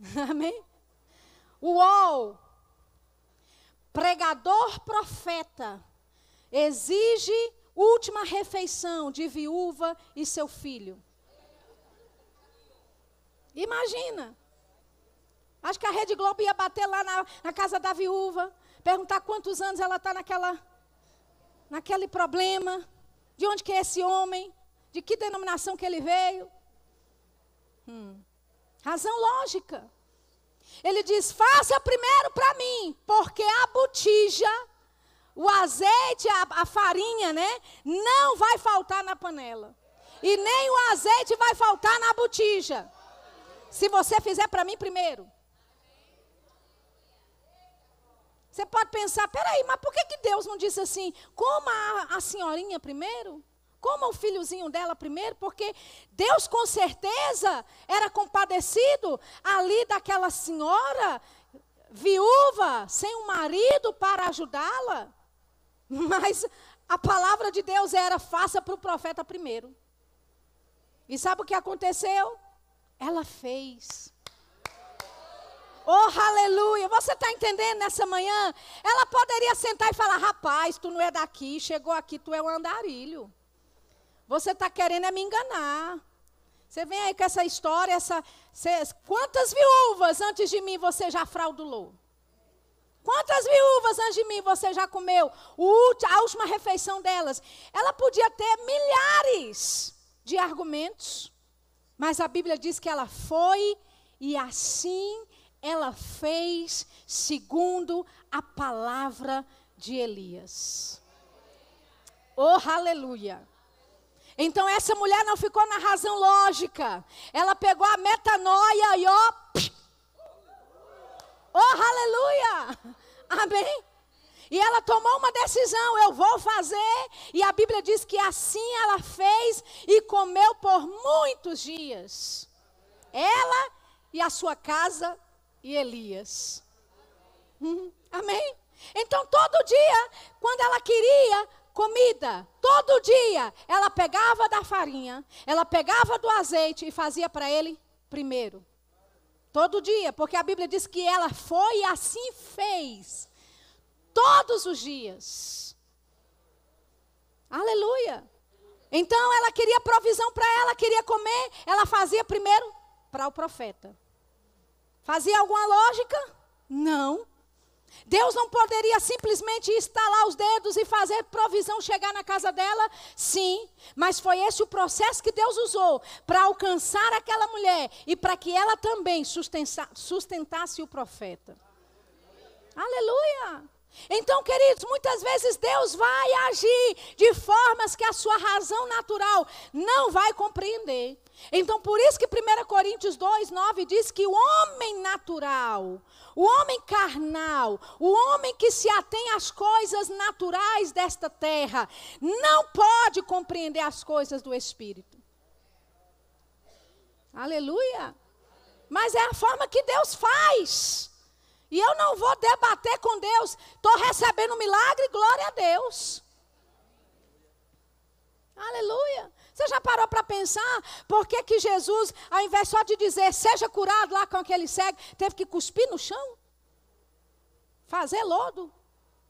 Amém? UOL. Pregador profeta exige última refeição de viúva e seu filho. Imagina. Acho que a Rede Globo ia bater lá na, na casa da viúva, perguntar quantos anos ela está naquela, naquele problema, de onde que é esse homem, de que denominação que ele veio. Hum. Razão lógica. Ele diz: faça primeiro para mim, porque a botija, o azeite, a, a farinha, né? Não vai faltar na panela. E nem o azeite vai faltar na botija. Se você fizer para mim primeiro. Você pode pensar, peraí, mas por que, que Deus não disse assim, coma a, a senhorinha primeiro? Coma o filhozinho dela primeiro, porque Deus com certeza era compadecido ali daquela senhora viúva, sem um marido para ajudá-la. Mas a palavra de Deus era: faça para o profeta primeiro. E sabe o que aconteceu? Ela fez. Oh, aleluia! Você está entendendo nessa manhã? Ela poderia sentar e falar: rapaz, tu não é daqui, chegou aqui, tu é um andarilho. Você está querendo é me enganar. Você vem aí com essa história, essa, cê, quantas viúvas antes de mim você já fraudulou? Quantas viúvas antes de mim você já comeu a última refeição delas? Ela podia ter milhares de argumentos, mas a Bíblia diz que ela foi e assim ela fez segundo a palavra de Elias. Oh, aleluia! Então essa mulher não ficou na razão lógica. Ela pegou a metanoia e ó. Oh, aleluia! Amém? E ela tomou uma decisão, eu vou fazer. E a Bíblia diz que assim ela fez e comeu por muitos dias. Ela e a sua casa e Elias. Hum, amém? Então todo dia, quando ela queria, comida. Todo dia ela pegava da farinha, ela pegava do azeite e fazia para ele primeiro. Todo dia, porque a Bíblia diz que ela foi e assim fez. Todos os dias. Aleluia. Então ela queria provisão para ela, queria comer, ela fazia primeiro para o profeta. Fazia alguma lógica? Não. Deus não poderia simplesmente estalar os dedos e fazer provisão chegar na casa dela? Sim, mas foi esse o processo que Deus usou para alcançar aquela mulher e para que ela também sustentasse o profeta. Aleluia! Então, queridos, muitas vezes Deus vai agir de formas que a sua razão natural não vai compreender. Então, por isso que 1 Coríntios 2, 9 diz que o homem natural, o homem carnal, o homem que se atém às coisas naturais desta terra, não pode compreender as coisas do Espírito. Aleluia! Mas é a forma que Deus faz. E eu não vou debater com Deus. Estou recebendo um milagre, glória a Deus. Aleluia. Você já parou para pensar por que, que Jesus, ao invés só de dizer seja curado lá com aquele cego, teve que cuspir no chão? Fazer lodo?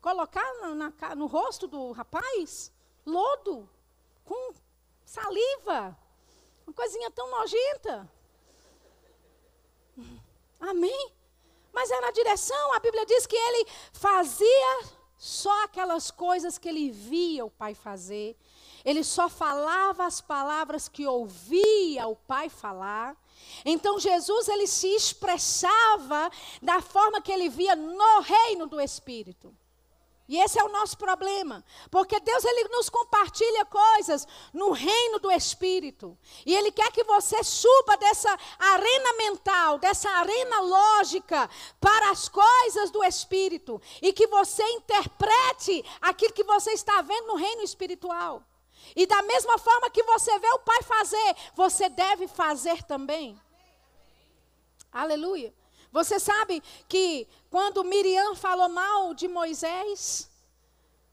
Colocar no, na, no rosto do rapaz? Lodo? Com saliva? Uma coisinha tão nojenta. Amém? Mas é na direção, a Bíblia diz que ele fazia só aquelas coisas que ele via o pai fazer ele só falava as palavras que ouvia o Pai falar. Então Jesus ele se expressava da forma que ele via no reino do Espírito. E esse é o nosso problema, porque Deus ele nos compartilha coisas no reino do espírito. E ele quer que você suba dessa arena mental, dessa arena lógica para as coisas do espírito e que você interprete aquilo que você está vendo no reino espiritual. E da mesma forma que você vê o pai fazer, você deve fazer também. Aleluia. Você sabe que quando Miriam falou mal de Moisés,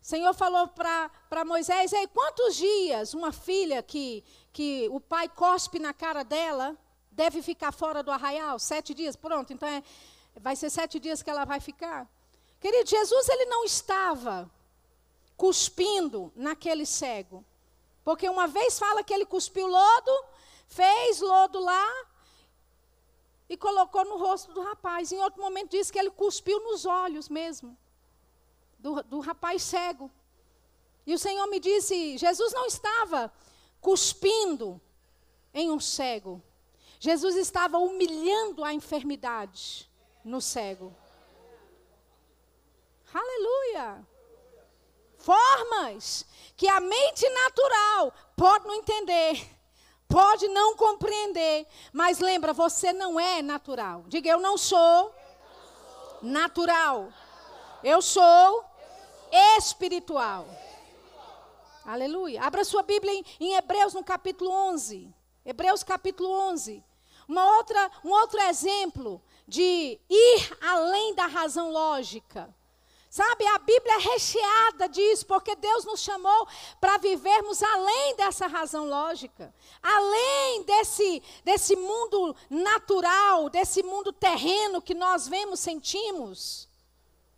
o Senhor falou para Moisés: Ei, quantos dias uma filha que, que o pai cospe na cara dela deve ficar fora do arraial? Sete dias? Pronto, então é, vai ser sete dias que ela vai ficar. Querido, Jesus ele não estava cuspindo naquele cego. Porque uma vez fala que ele cuspiu lodo, fez lodo lá e colocou no rosto do rapaz. Em outro momento diz que ele cuspiu nos olhos mesmo, do, do rapaz cego. E o Senhor me disse: Jesus não estava cuspindo em um cego. Jesus estava humilhando a enfermidade no cego. Aleluia! Formas que a mente natural pode não entender, pode não compreender, mas lembra, você não é natural. Diga, eu não sou natural. Eu sou espiritual. Aleluia. Abra sua Bíblia em, em Hebreus no capítulo 11. Hebreus capítulo 11. Uma outra, um outro exemplo de ir além da razão lógica. Sabe, a Bíblia é recheada disso, porque Deus nos chamou para vivermos além dessa razão lógica, além desse, desse mundo natural, desse mundo terreno que nós vemos, sentimos.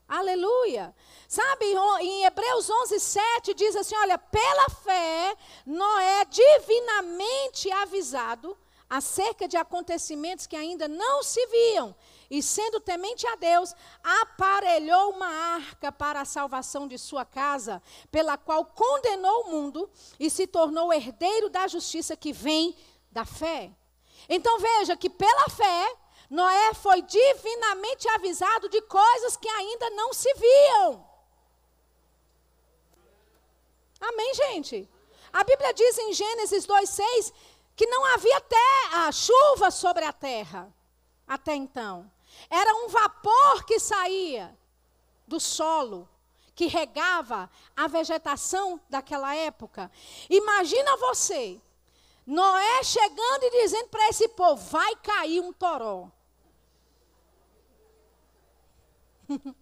Aleluia. Sabe, em Hebreus 11, 7 diz assim: olha, pela fé, Noé divinamente avisado acerca de acontecimentos que ainda não se viam, e sendo temente a Deus, aparelhou uma arca para a salvação de sua casa, pela qual condenou o mundo e se tornou herdeiro da justiça que vem da fé. Então veja que pela fé, Noé foi divinamente avisado de coisas que ainda não se viam. Amém, gente? A Bíblia diz em Gênesis 2,6 que não havia até a chuva sobre a terra até então. Era um vapor que saía do solo, que regava a vegetação daquela época. Imagina você, Noé chegando e dizendo para esse povo: vai cair um toró.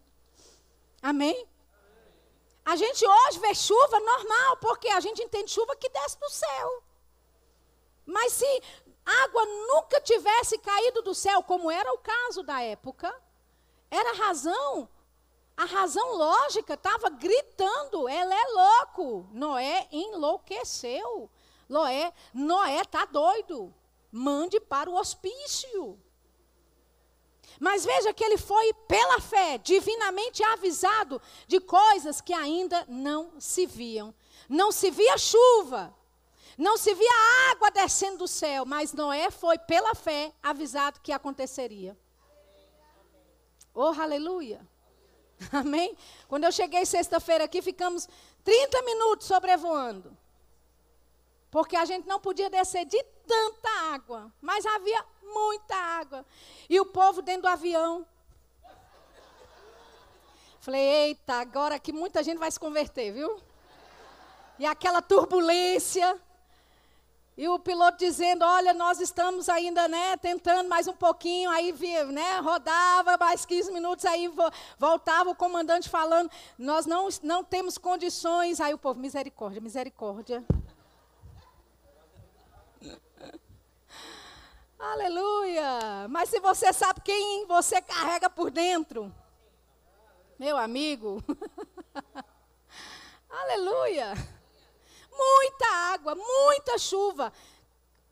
Amém? A gente hoje vê chuva normal, porque a gente entende chuva que desce do céu. Mas se água nunca tivesse caído do céu, como era o caso da época, era razão, a razão lógica estava gritando, ela é louco. Noé enlouqueceu. Noé, Noé está doido. Mande para o hospício. Mas veja que ele foi pela fé, divinamente avisado de coisas que ainda não se viam. Não se via chuva, não se via água descendo do céu, mas Noé foi pela fé avisado que aconteceria. Oh, aleluia. Amém? Quando eu cheguei sexta-feira aqui, ficamos 30 minutos sobrevoando. Porque a gente não podia descer de tanta água, mas havia muita água. E o povo dentro do avião. Falei, eita, agora que muita gente vai se converter, viu? E aquela turbulência. E o piloto dizendo: Olha, nós estamos ainda né, tentando mais um pouquinho. Aí né, rodava mais 15 minutos, aí voltava o comandante falando: Nós não, não temos condições. Aí o povo: Misericórdia, misericórdia. Aleluia! Mas se você sabe quem você carrega por dentro, meu amigo, aleluia! Muita água, muita chuva,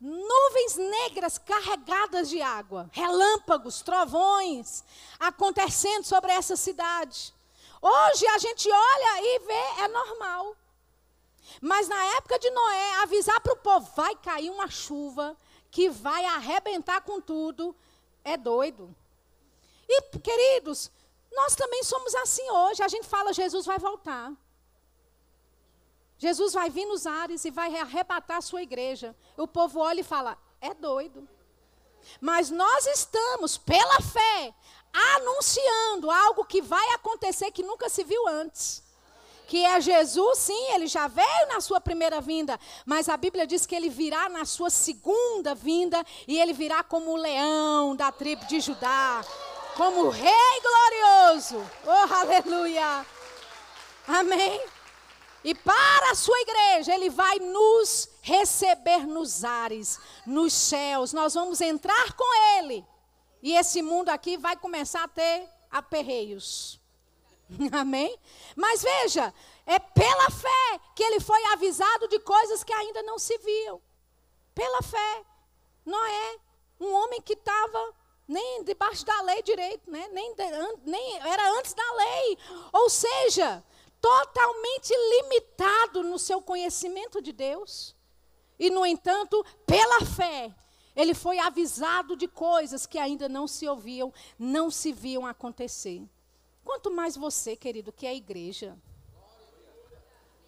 nuvens negras carregadas de água, relâmpagos, trovões acontecendo sobre essa cidade. Hoje a gente olha e vê, é normal. Mas na época de Noé, avisar para o povo: vai cair uma chuva que vai arrebentar com tudo, é doido. E, queridos, nós também somos assim hoje. A gente fala: Jesus vai voltar. Jesus vai vir nos ares e vai arrebatar a sua igreja. O povo olha e fala: é doido. Mas nós estamos, pela fé, anunciando algo que vai acontecer que nunca se viu antes. Que é Jesus, sim, ele já veio na sua primeira vinda, mas a Bíblia diz que ele virá na sua segunda vinda e ele virá como o leão da tribo de Judá, como o rei glorioso. Oh, aleluia! Amém. E para a sua igreja, ele vai nos receber nos ares, nos céus. Nós vamos entrar com ele. E esse mundo aqui vai começar a ter aperreios. Amém? Mas veja, é pela fé que ele foi avisado de coisas que ainda não se viam. Pela fé. Noé, um homem que estava nem debaixo da lei direito, né? nem, nem era antes da lei. Ou seja, totalmente limitado no seu conhecimento de Deus. E, no entanto, pela fé, ele foi avisado de coisas que ainda não se ouviam, não se viam acontecer. Quanto mais você, querido, que é a igreja.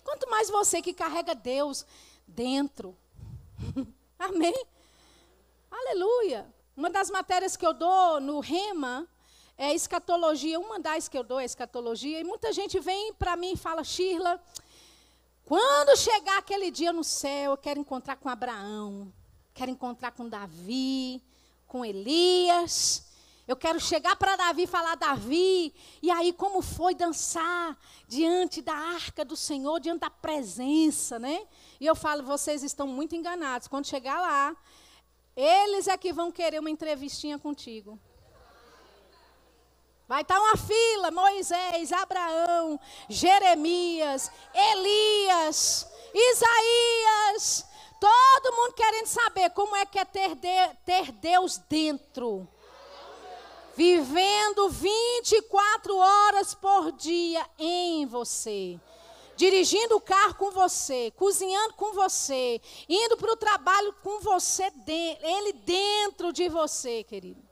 Quanto mais você que carrega Deus dentro. Amém? Aleluia. Uma das matérias que eu dou no Rema é escatologia. Uma das que eu dou é escatologia. E muita gente vem para mim e fala, Shirla, quando chegar aquele dia no céu, eu quero encontrar com Abraão, quero encontrar com Davi, com Elias. Eu quero chegar para Davi e falar, Davi, e aí como foi dançar diante da arca do Senhor, diante da presença, né? E eu falo, vocês estão muito enganados. Quando chegar lá, eles é que vão querer uma entrevistinha contigo. Vai estar uma fila: Moisés, Abraão, Jeremias, Elias, Isaías. Todo mundo querendo saber como é que é ter, de, ter Deus dentro. Vivendo 24 horas por dia em você. Dirigindo o carro com você, cozinhando com você, indo para o trabalho com você, ele dentro de você, querido.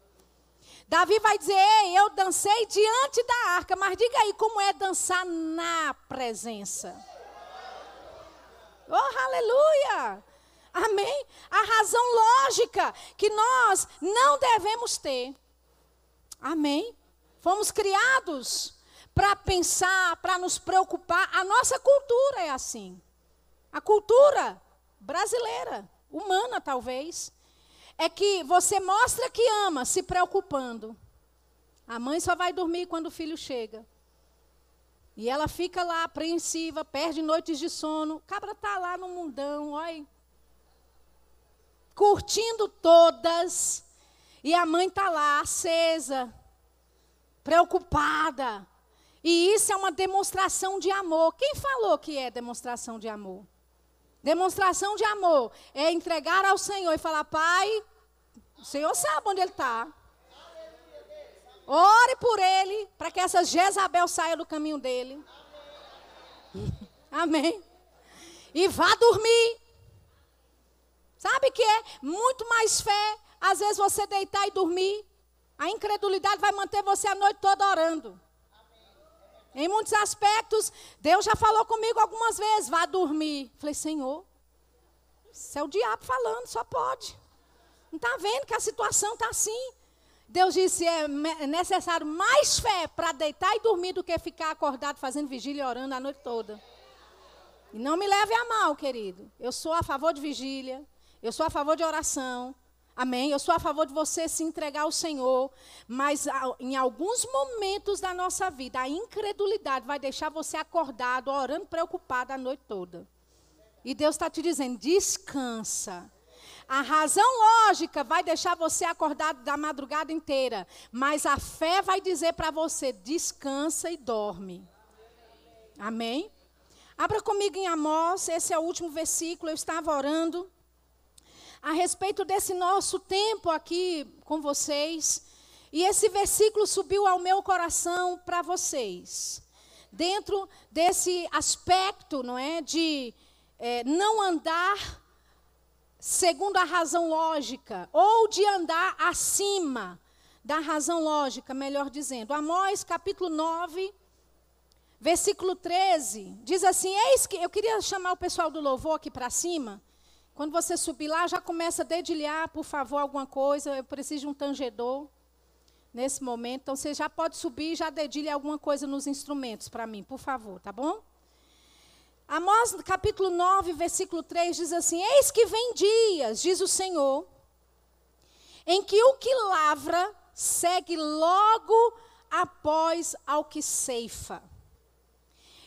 Davi vai dizer: Ei, eu dancei diante da arca, mas diga aí como é dançar na presença. Oh, aleluia! Amém? A razão lógica que nós não devemos ter. Amém? Fomos criados para pensar, para nos preocupar. A nossa cultura é assim. A cultura brasileira, humana talvez é que você mostra que ama se preocupando. A mãe só vai dormir quando o filho chega. E ela fica lá apreensiva, perde noites de sono. O cabra está lá no mundão, olha. Curtindo todas. E a mãe está lá, acesa, preocupada. E isso é uma demonstração de amor. Quem falou que é demonstração de amor? Demonstração de amor é entregar ao Senhor e falar: Pai, o Senhor sabe onde ele está. Ore por ele, para que essa Jezabel saia do caminho dele. Amém. E vá dormir. Sabe que é muito mais fé, às vezes você deitar e dormir. A incredulidade vai manter você a noite toda orando. Em muitos aspectos, Deus já falou comigo algumas vezes, vá dormir. Falei, Senhor, isso é o diabo falando, só pode. Não está vendo que a situação está assim. Deus disse: é necessário mais fé para deitar e dormir do que ficar acordado fazendo vigília e orando a noite toda. E não me leve a mal, querido. Eu sou a favor de vigília, eu sou a favor de oração, Amém? Eu sou a favor de você se entregar ao Senhor, mas em alguns momentos da nossa vida, a incredulidade vai deixar você acordado, orando, preocupado a noite toda. E Deus está te dizendo: descansa. A razão lógica vai deixar você acordado da madrugada inteira, mas a fé vai dizer para você: descansa e dorme. Amém? Abra comigo em Amós, esse é o último versículo. Eu estava orando a respeito desse nosso tempo aqui com vocês. E esse versículo subiu ao meu coração para vocês. Dentro desse aspecto, não é? De é, não andar segundo a razão lógica, ou de andar acima da razão lógica, melhor dizendo. Amós capítulo 9, versículo 13, diz assim: Eis que. Eu queria chamar o pessoal do louvor aqui para cima. Quando você subir lá, já começa a dedilhar, por favor, alguma coisa. Eu preciso de um tangedor nesse momento. Então, você já pode subir e já dedilha alguma coisa nos instrumentos para mim, por favor, tá bom? Amós capítulo 9, versículo 3 diz assim: Eis que vem dias, diz o Senhor, em que o que lavra segue logo após ao que ceifa.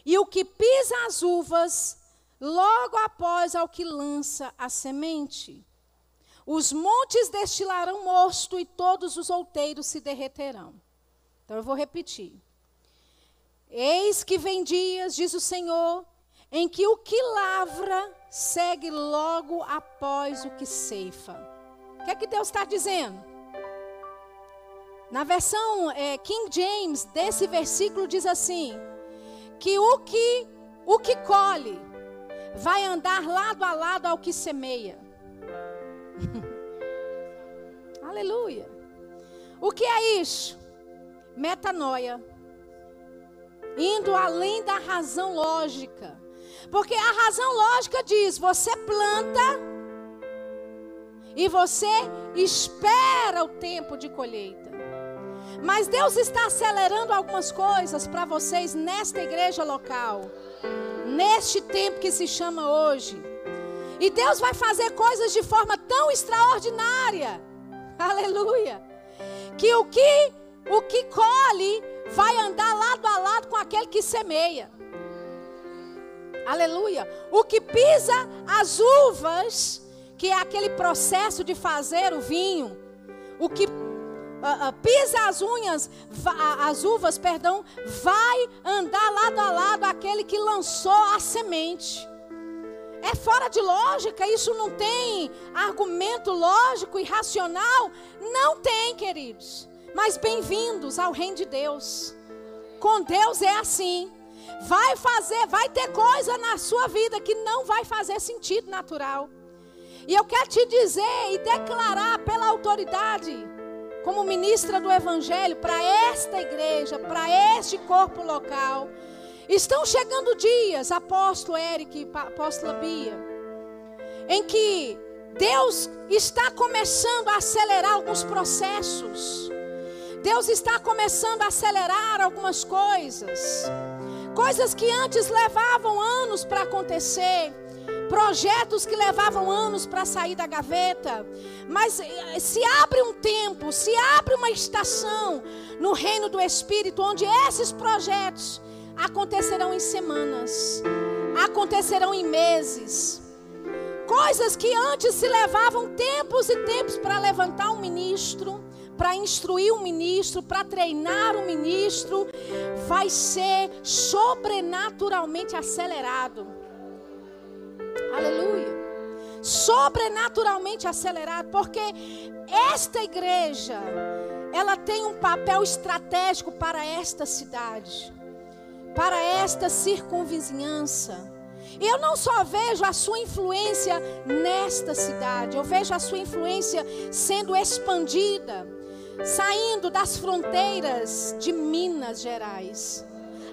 E o que pisa as uvas logo após ao que lança a semente. Os montes destilarão mosto e todos os outeiros se derreterão. Então eu vou repetir. Eis que vem dias, diz o Senhor, em que o que lavra segue logo após o que ceifa. O que é que Deus está dizendo? Na versão é, King James desse versículo diz assim: que o que o que colhe vai andar lado a lado ao que semeia. Aleluia. O que é isso? Metanoia. Indo além da razão lógica. Porque a razão lógica diz: você planta e você espera o tempo de colheita. Mas Deus está acelerando algumas coisas para vocês nesta igreja local, neste tempo que se chama hoje. E Deus vai fazer coisas de forma tão extraordinária. Aleluia. Que o que o que colhe vai andar lado a lado com aquele que semeia. Aleluia. O que pisa as uvas, que é aquele processo de fazer o vinho. O que uh, uh, pisa as unhas, as uvas, perdão, vai andar lado a lado aquele que lançou a semente. É fora de lógica, isso não tem argumento lógico e racional? Não tem, queridos. Mas bem-vindos ao reino de Deus. Com Deus é assim. Vai fazer, vai ter coisa na sua vida que não vai fazer sentido natural. E eu quero te dizer e declarar pela autoridade, como ministra do Evangelho, para esta igreja, para este corpo local Estão chegando dias, apóstolo Eric, apóstola Bia, em que Deus está começando a acelerar alguns processos. Deus está começando a acelerar algumas coisas. Coisas que antes levavam anos para acontecer. Projetos que levavam anos para sair da gaveta. Mas eh, se abre um tempo, se abre uma estação no reino do Espírito, onde esses projetos acontecerão em semanas, acontecerão em meses. Coisas que antes se levavam tempos e tempos para levantar um ministro, para instruir um ministro, para treinar um ministro, vai ser sobrenaturalmente acelerado. Aleluia. Sobrenaturalmente acelerado, porque esta igreja, ela tem um papel estratégico para esta cidade para esta circunvizinhança. E eu não só vejo a sua influência nesta cidade, eu vejo a sua influência sendo expandida, saindo das fronteiras de Minas Gerais,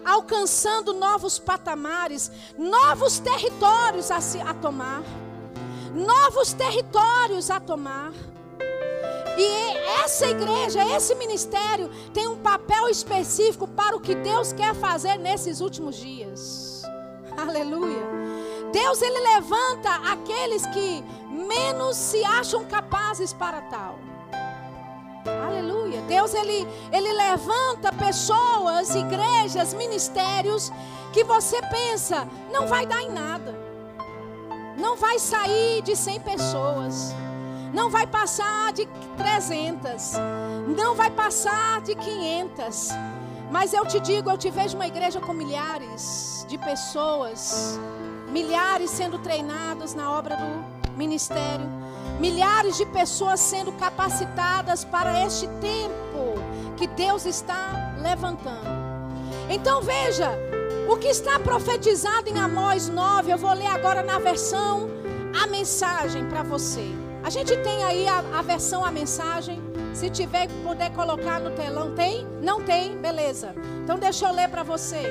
alcançando novos patamares, novos territórios a, se, a tomar, novos territórios a tomar. E essa igreja, esse ministério tem um papel específico para o que Deus quer fazer nesses últimos dias. Aleluia. Deus ele levanta aqueles que menos se acham capazes para tal. Aleluia. Deus ele ele levanta pessoas, igrejas, ministérios que você pensa, não vai dar em nada. Não vai sair de 100 pessoas não vai passar de 300, não vai passar de 500. Mas eu te digo, eu te vejo uma igreja com milhares de pessoas, milhares sendo treinadas na obra do ministério, milhares de pessoas sendo capacitadas para este tempo que Deus está levantando. Então veja, o que está profetizado em Amós 9, eu vou ler agora na versão a mensagem para você. A gente tem aí a, a versão, a mensagem. Se tiver, puder colocar no telão. Tem? Não tem? Beleza. Então deixa eu ler para você.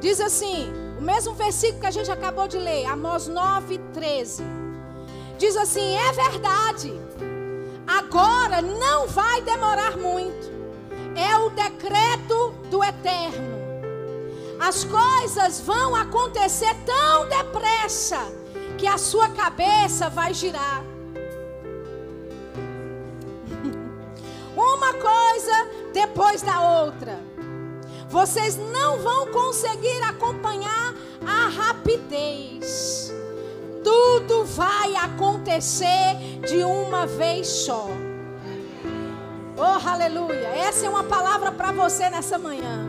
Diz assim, o mesmo versículo que a gente acabou de ler, Amós 9, 13. Diz assim: é verdade. Agora não vai demorar muito. É o decreto do eterno. As coisas vão acontecer tão depressa que a sua cabeça vai girar. Uma coisa depois da outra. Vocês não vão conseguir acompanhar a rapidez. Tudo vai acontecer de uma vez só. Oh, aleluia. Essa é uma palavra para você nessa manhã.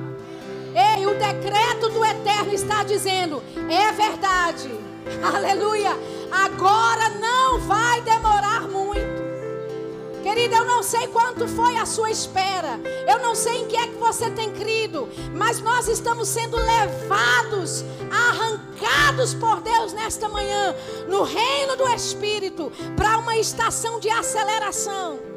Ei, o decreto do eterno está dizendo: é verdade. Aleluia. Agora não vai demorar muito. Querida, eu não sei quanto foi a sua espera. Eu não sei em que é que você tem crido. Mas nós estamos sendo levados, arrancados por Deus nesta manhã, no reino do Espírito, para uma estação de aceleração.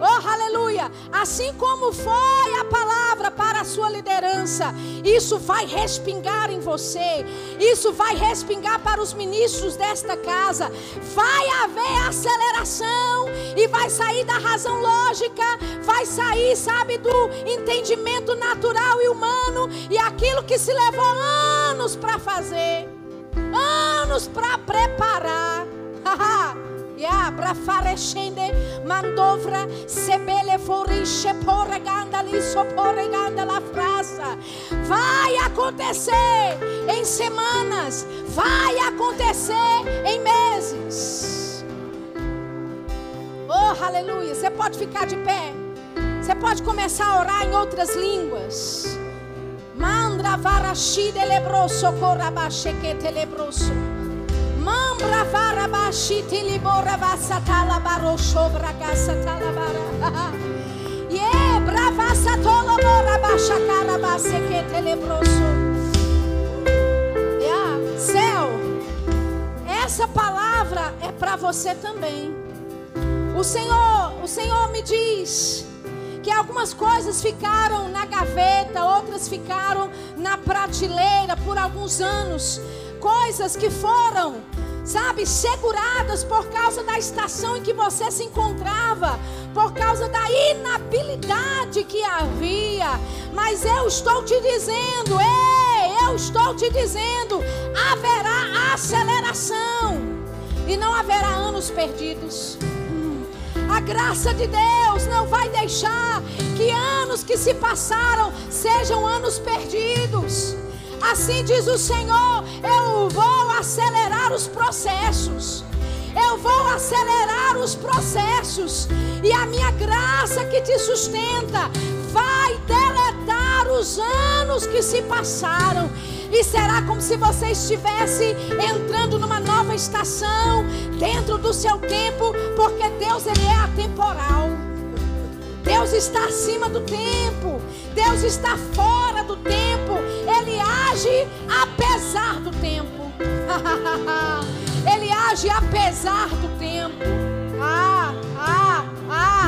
Oh, aleluia! Assim como foi a palavra para a sua liderança, isso vai respingar em você, isso vai respingar para os ministros desta casa. Vai haver aceleração e vai sair da razão lógica, vai sair, sabe, do entendimento natural e humano e aquilo que se levou anos para fazer, anos para preparar. Ya brafareshende mandovra sebele forisce porreganda li soporreganda la frasa. Vai acontecer em semanas, vai acontecer em meses. Oh, aleluia. Você pode ficar de pé. Você pode começar a orar em outras línguas. Mandra varashi de lebroso corabache que te lebroso. Mambra vara bashi tilibora vasatala barosho bragasatala bara. Ye brava satolo bora bashakara baseke telebroso. Yeah, céu. Essa palavra é para você também. O Senhor, o Senhor me diz que algumas coisas ficaram na gaveta, outras ficaram na prateleira por alguns anos coisas que foram, sabe, seguradas por causa da estação em que você se encontrava, por causa da inabilidade que havia. Mas eu estou te dizendo, ei, eu estou te dizendo, haverá aceleração e não haverá anos perdidos. A graça de Deus não vai deixar que anos que se passaram sejam anos perdidos. Assim diz o Senhor: eu vou acelerar os processos. Eu vou acelerar os processos. E a minha graça que te sustenta vai deletar os anos que se passaram. E será como se você estivesse entrando numa nova estação dentro do seu tempo, porque Deus ele é atemporal. Deus está acima do tempo. Deus está fora do tempo. Ele age apesar do tempo. Ele age apesar do tempo. Ah, ah, ah.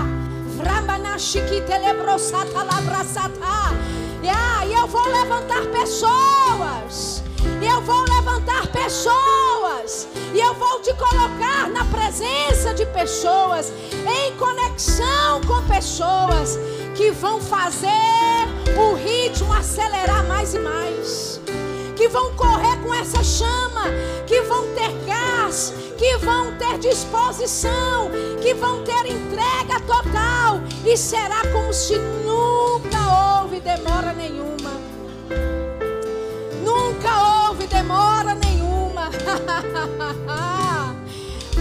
E eu vou levantar pessoas. E eu vou levantar pessoas. E eu vou te colocar na presença de pessoas. Em conexão com pessoas que vão fazer o ritmo acelerar mais e mais. Que vão correr com essa chama, que vão ter gás, que vão ter disposição, que vão ter entrega total, e será como se nunca houve demora nenhuma. Nunca houve demora nenhuma.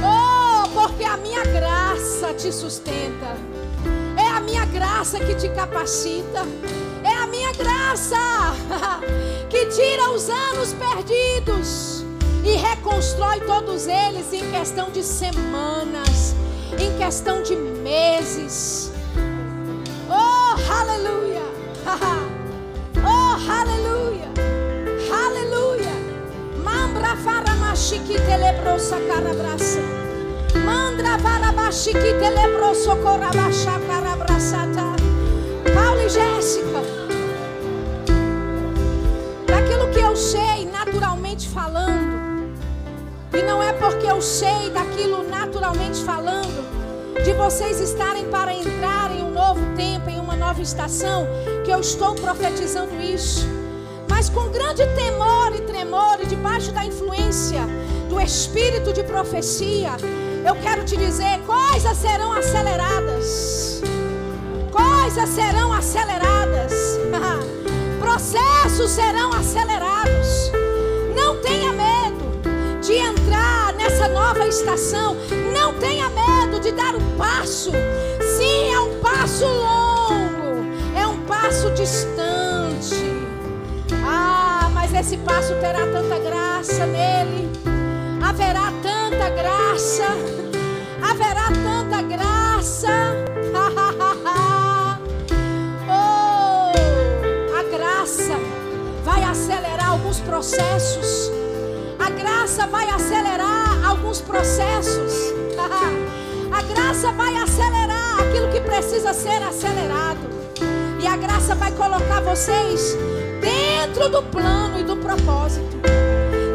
oh, porque a minha graça te sustenta a minha graça que te capacita. É a minha graça que tira os anos perdidos e reconstrói todos eles em questão de semanas, em questão de meses. Oh, aleluia! Oh! Aleluia! Mambra faramashiki telebrosa carabraça. Mandra varabashi que telebroso corabachá carabraçata. Paulo e Jéssica. Daquilo que eu sei naturalmente falando. E não é porque eu sei daquilo naturalmente falando. De vocês estarem para entrar em um novo tempo, em uma nova estação. Que eu estou profetizando isso. Mas com grande temor e tremor e debaixo da influência do espírito de profecia eu quero te dizer: coisas serão aceleradas. Coisas serão aceleradas. Processos serão acelerados. Não tenha medo de entrar nessa nova estação. Não tenha medo de dar um passo. Sim, é um passo longo. É um passo distante. Ah, mas esse passo terá tanta graça nele haverá tanta graça, haverá tanta graça oh, a graça vai acelerar alguns processos. A graça vai acelerar alguns processos. a graça vai acelerar aquilo que precisa ser acelerado. E a graça vai colocar vocês dentro do plano e do propósito.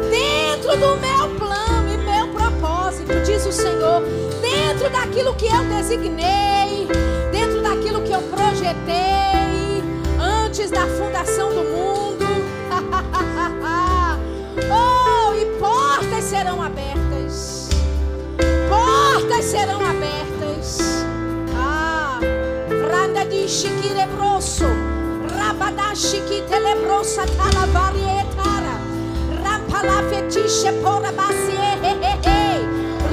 Dentro do meu plano e meu propósito, diz o Senhor. Dentro daquilo que eu designei, dentro daquilo que eu projetei antes da fundação do mundo. oh, e portas serão abertas. Portas serão abertas. Ah, Randa de Chiquirebroso. Rabadashi que telebrosa talavarietara. Rampala fetiche pora basie he he he.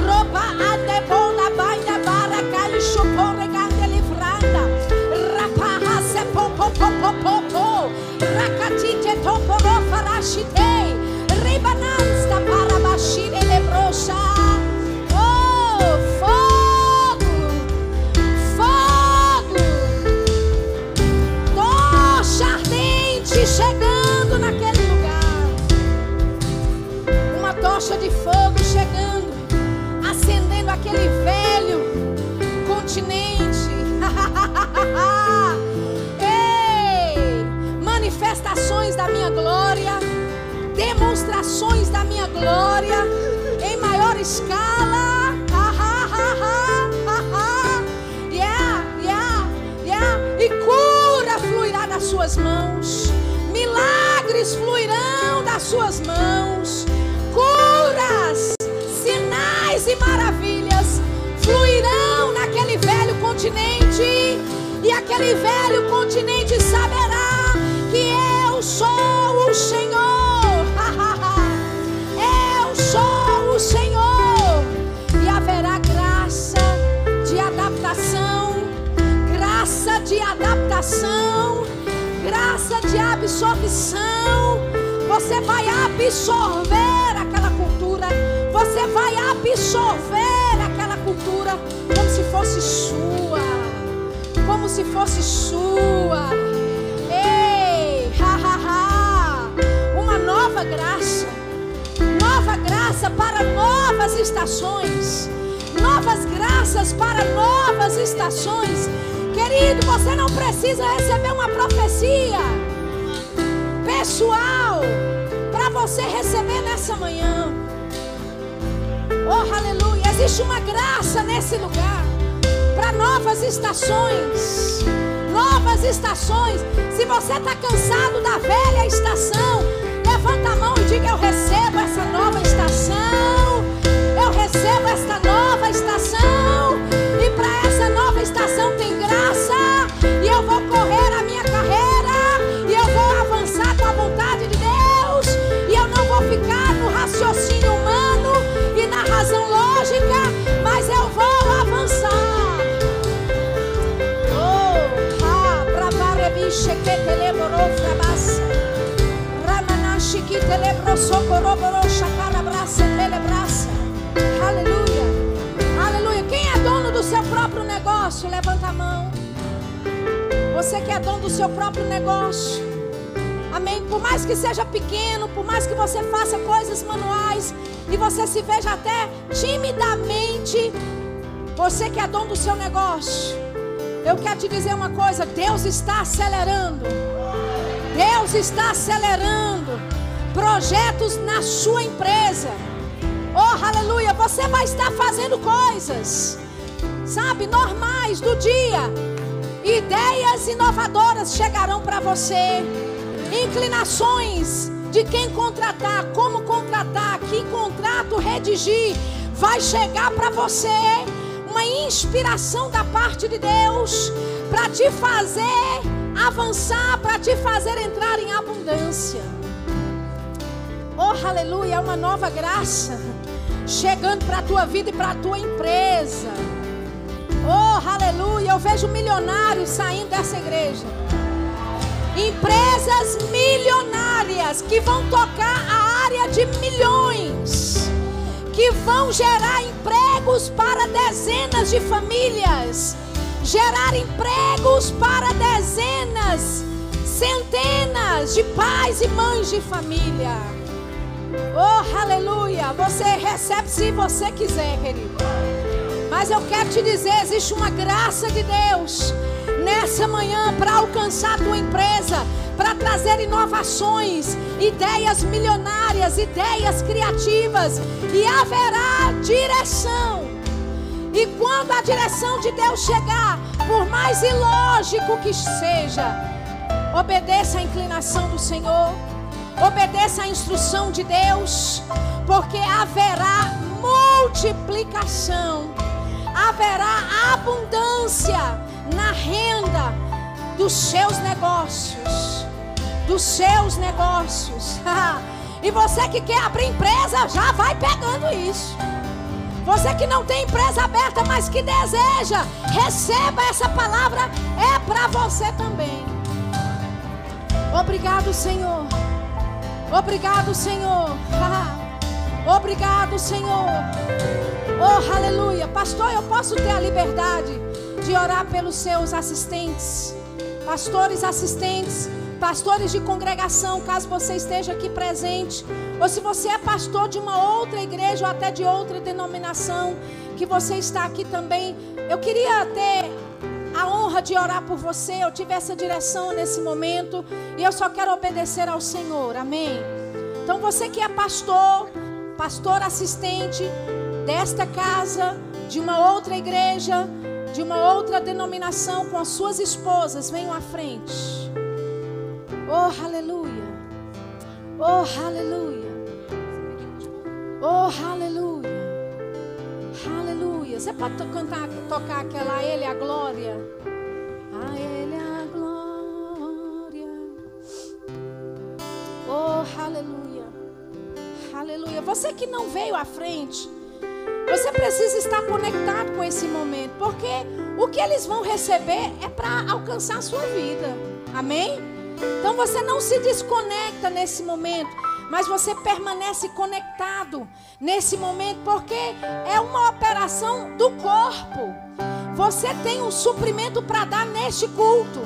Roba ande bona baina bara caixo pore gande livranda. Rapa hase po po po po po po. Rakatite toporo farashite. Aquele velho continente. Ei, manifestações da minha glória, demonstrações da minha glória em maior escala. E cura fluirá das suas mãos. Milagres fluirão das suas mãos. Curas, sinais e maravilhas continente. E aquele velho continente saberá que eu sou o Senhor. eu sou o Senhor. E haverá graça de adaptação, graça de adaptação, graça de absorção. Você vai absorver aquela se fosse sua. Ei, ha, ha, ha. uma nova graça nova graça para novas estações, novas graças para novas estações. Querido, você não precisa receber uma profecia pessoal para você receber nessa manhã. Oh, aleluia! Existe uma graça nesse lugar novas estações. Novas estações. Se você está cansado da velha estação, levanta a mão e diga: Eu recebo essa nova estação. Eu recebo esta nova estação. E para essa nova estação tem graça. Aleluia. Aleluia. Quem é dono do seu próprio negócio? Levanta a mão. Você que é dono do seu próprio negócio. Amém. Por mais que seja pequeno, por mais que você faça coisas manuais e você se veja até timidamente, você que é dono do seu negócio, eu quero te dizer uma coisa: Deus está acelerando. Deus está acelerando projetos na sua empresa. Oh, aleluia! Você vai estar fazendo coisas, sabe, normais do dia. Ideias inovadoras chegarão para você. Inclinações de quem contratar, como contratar, que contrato redigir, vai chegar para você uma inspiração da parte de Deus para te fazer avançar, para te fazer entrar em abundância. Oh, aleluia, é uma nova graça chegando para a tua vida e para a tua empresa. Oh, aleluia, eu vejo milionários saindo dessa igreja. Empresas milionárias que vão tocar a área de milhões. Que vão gerar empregos para dezenas de famílias, gerar empregos para dezenas, centenas de pais e mães de família. Oh, aleluia! Você recebe se você quiser, querido. Mas eu quero te dizer: existe uma graça de Deus nessa manhã para alcançar a tua empresa, para trazer inovações, ideias milionárias, ideias criativas, e haverá direção. E quando a direção de Deus chegar, por mais ilógico que seja, obedeça a inclinação do Senhor, obedeça a instrução de Deus, porque haverá multiplicação, haverá abundância na renda dos seus negócios. Dos seus negócios. e você que quer abrir empresa, já vai pegando isso. Você que não tem empresa aberta, mas que deseja, receba essa palavra, é para você também. Obrigado, Senhor. Obrigado, Senhor. Obrigado, Senhor. Oh, aleluia. Pastor, eu posso ter a liberdade de orar pelos seus assistentes, pastores assistentes, pastores de congregação, caso você esteja aqui presente, ou se você é pastor de uma outra igreja ou até de outra denominação, que você está aqui também. Eu queria ter a honra de orar por você. Eu tive essa direção nesse momento e eu só quero obedecer ao Senhor. Amém. Então você que é pastor, pastor assistente desta casa, de uma outra igreja, de uma outra denominação com as suas esposas, venham à frente. Oh, aleluia. Oh, aleluia. Oh, aleluia. Aleluia. Você pode cantar, tocar aquela Ele a glória? A Ele a glória. Oh, aleluia. Aleluia. Você que não veio à frente. Você precisa estar conectado com esse momento, porque o que eles vão receber é para alcançar a sua vida. Amém? Então você não se desconecta nesse momento, mas você permanece conectado nesse momento, porque é uma operação do corpo. Você tem um suprimento para dar neste culto.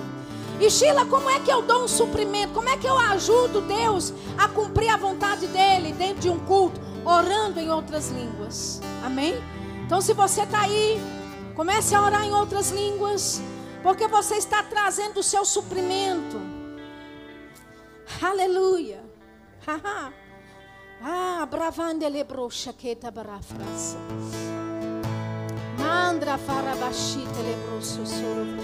E Sheila, como é que eu dou um suprimento? Como é que eu ajudo Deus a cumprir a vontade dele dentro de um culto? Orando em outras línguas. Amém? Então, se você está aí, comece a orar em outras línguas, porque você está trazendo o seu suprimento. Aleluia. ah, bravande lebrocha queta barafraça. Mandra farabashita lebroso soro.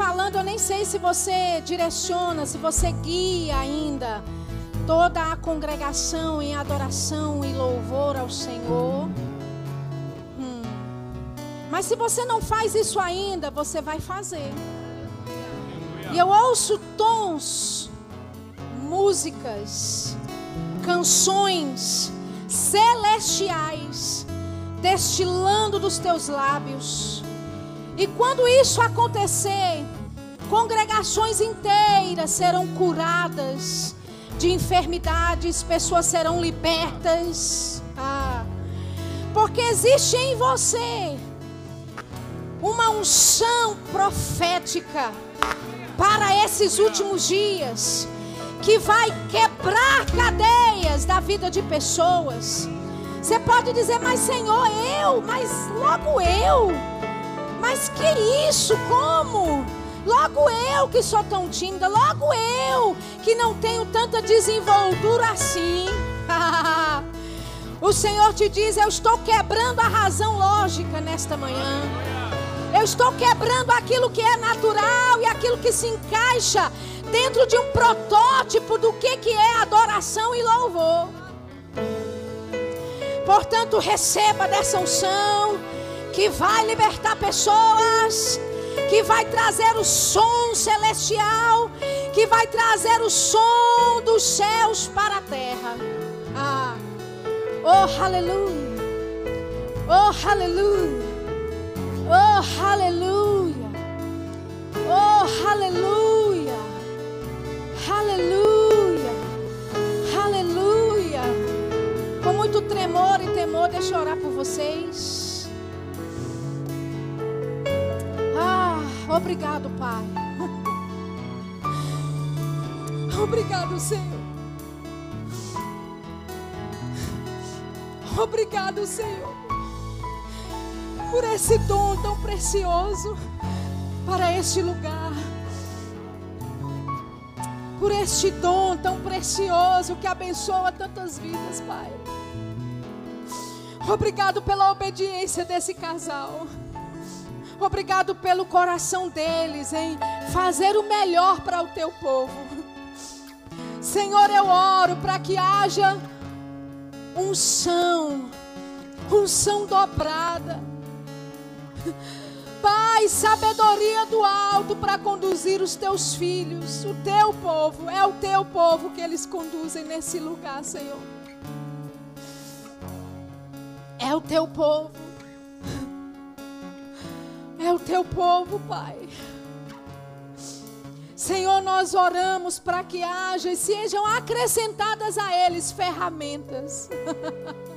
Falando, eu nem sei se você direciona, se você guia ainda toda a congregação em adoração e louvor ao Senhor. Hum. Mas se você não faz isso ainda, você vai fazer. E eu ouço tons, músicas, canções celestiais destilando dos teus lábios. E quando isso acontecer, congregações inteiras serão curadas de enfermidades, pessoas serão libertas. Ah, porque existe em você uma unção profética para esses últimos dias que vai quebrar cadeias da vida de pessoas. Você pode dizer, mas Senhor, eu, mas logo eu. Mas que isso? Como? Logo eu que sou tão tímida, logo eu que não tenho tanta desenvoltura assim. o Senhor te diz: Eu estou quebrando a razão lógica nesta manhã. Eu estou quebrando aquilo que é natural e aquilo que se encaixa dentro de um protótipo do que, que é adoração e louvor. Portanto, receba dessa unção que vai libertar pessoas, que vai trazer o som celestial, que vai trazer o som dos céus para a terra. Ah. Oh, aleluia. Oh, aleluia. Oh, aleluia. Oh, aleluia. Aleluia. Aleluia. Com muito tremor e temor, deixa eu orar por vocês. Ah, obrigado, Pai. Obrigado, Senhor. Obrigado, Senhor por esse dom tão precioso para este lugar. Por este dom tão precioso que abençoa tantas vidas, Pai. Obrigado pela obediência desse casal. Obrigado pelo coração deles em fazer o melhor para o teu povo. Senhor, eu oro para que haja unção, unção dobrada Pai, sabedoria do alto para conduzir os teus filhos, o teu povo, é o teu povo que eles conduzem nesse lugar, Senhor. É o teu povo. É o teu povo, Pai. Senhor, nós oramos para que haja e sejam acrescentadas a eles ferramentas.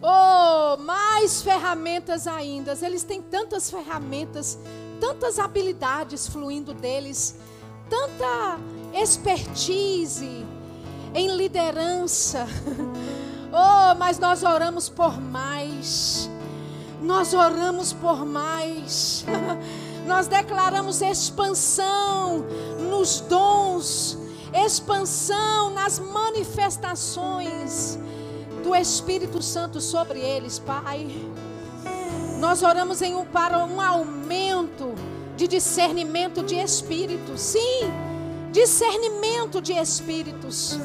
Oh, mais ferramentas ainda. Eles têm tantas ferramentas, tantas habilidades fluindo deles, tanta expertise em liderança. Oh, mas nós oramos por mais. Nós oramos por mais. Nós declaramos expansão nos dons, expansão nas manifestações do Espírito Santo sobre eles, Pai. Nós oramos um, para um aumento de discernimento de espíritos. Sim, discernimento de espíritos.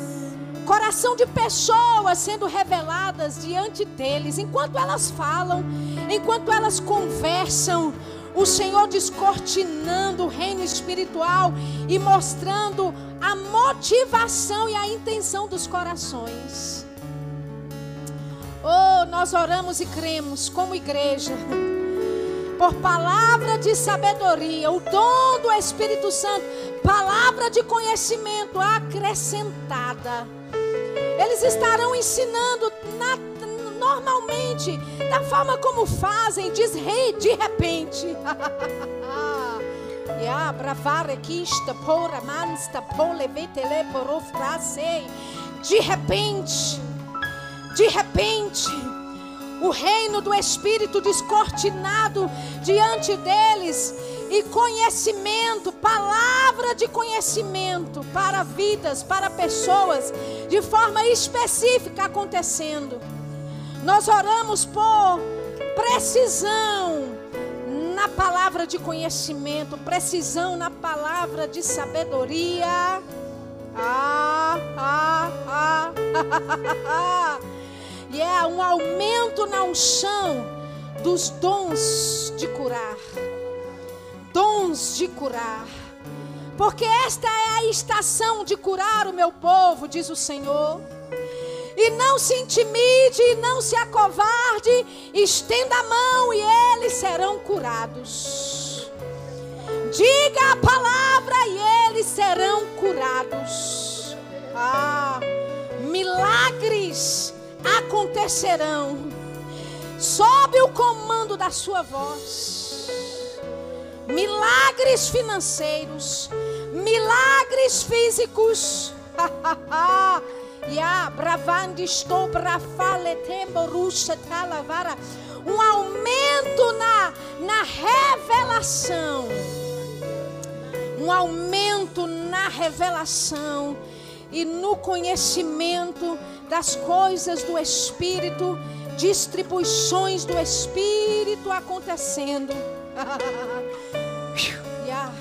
Coração de pessoas sendo reveladas diante deles, enquanto elas falam, enquanto elas conversam, o Senhor descortinando o reino espiritual e mostrando a motivação e a intenção dos corações. Oh, nós oramos e cremos como igreja. Por palavra de sabedoria, o dom do Espírito Santo, palavra de conhecimento acrescentada. Eles estarão ensinando na, normalmente, da forma como fazem, diz rei de repente. De repente de repente, o reino do Espírito descortinado diante deles e conhecimento, palavra de conhecimento para vidas, para pessoas, de forma específica acontecendo. Nós oramos por precisão na palavra de conhecimento, precisão na palavra de sabedoria. Ah, ah, ah. e é um aumento na unção dos dons de curar dons de curar. Porque esta é a estação de curar o meu povo, diz o Senhor. E não se intimide, não se acovarde, estenda a mão e eles serão curados. Diga a palavra e eles serão curados. Ah, milagres acontecerão sob o comando da sua voz milagres financeiros, milagres físicos. Ya bravandi estou talavara. Um aumento na, na revelação. Um aumento na revelação e no conhecimento das coisas do Espírito, distribuições do Espírito acontecendo. Ya.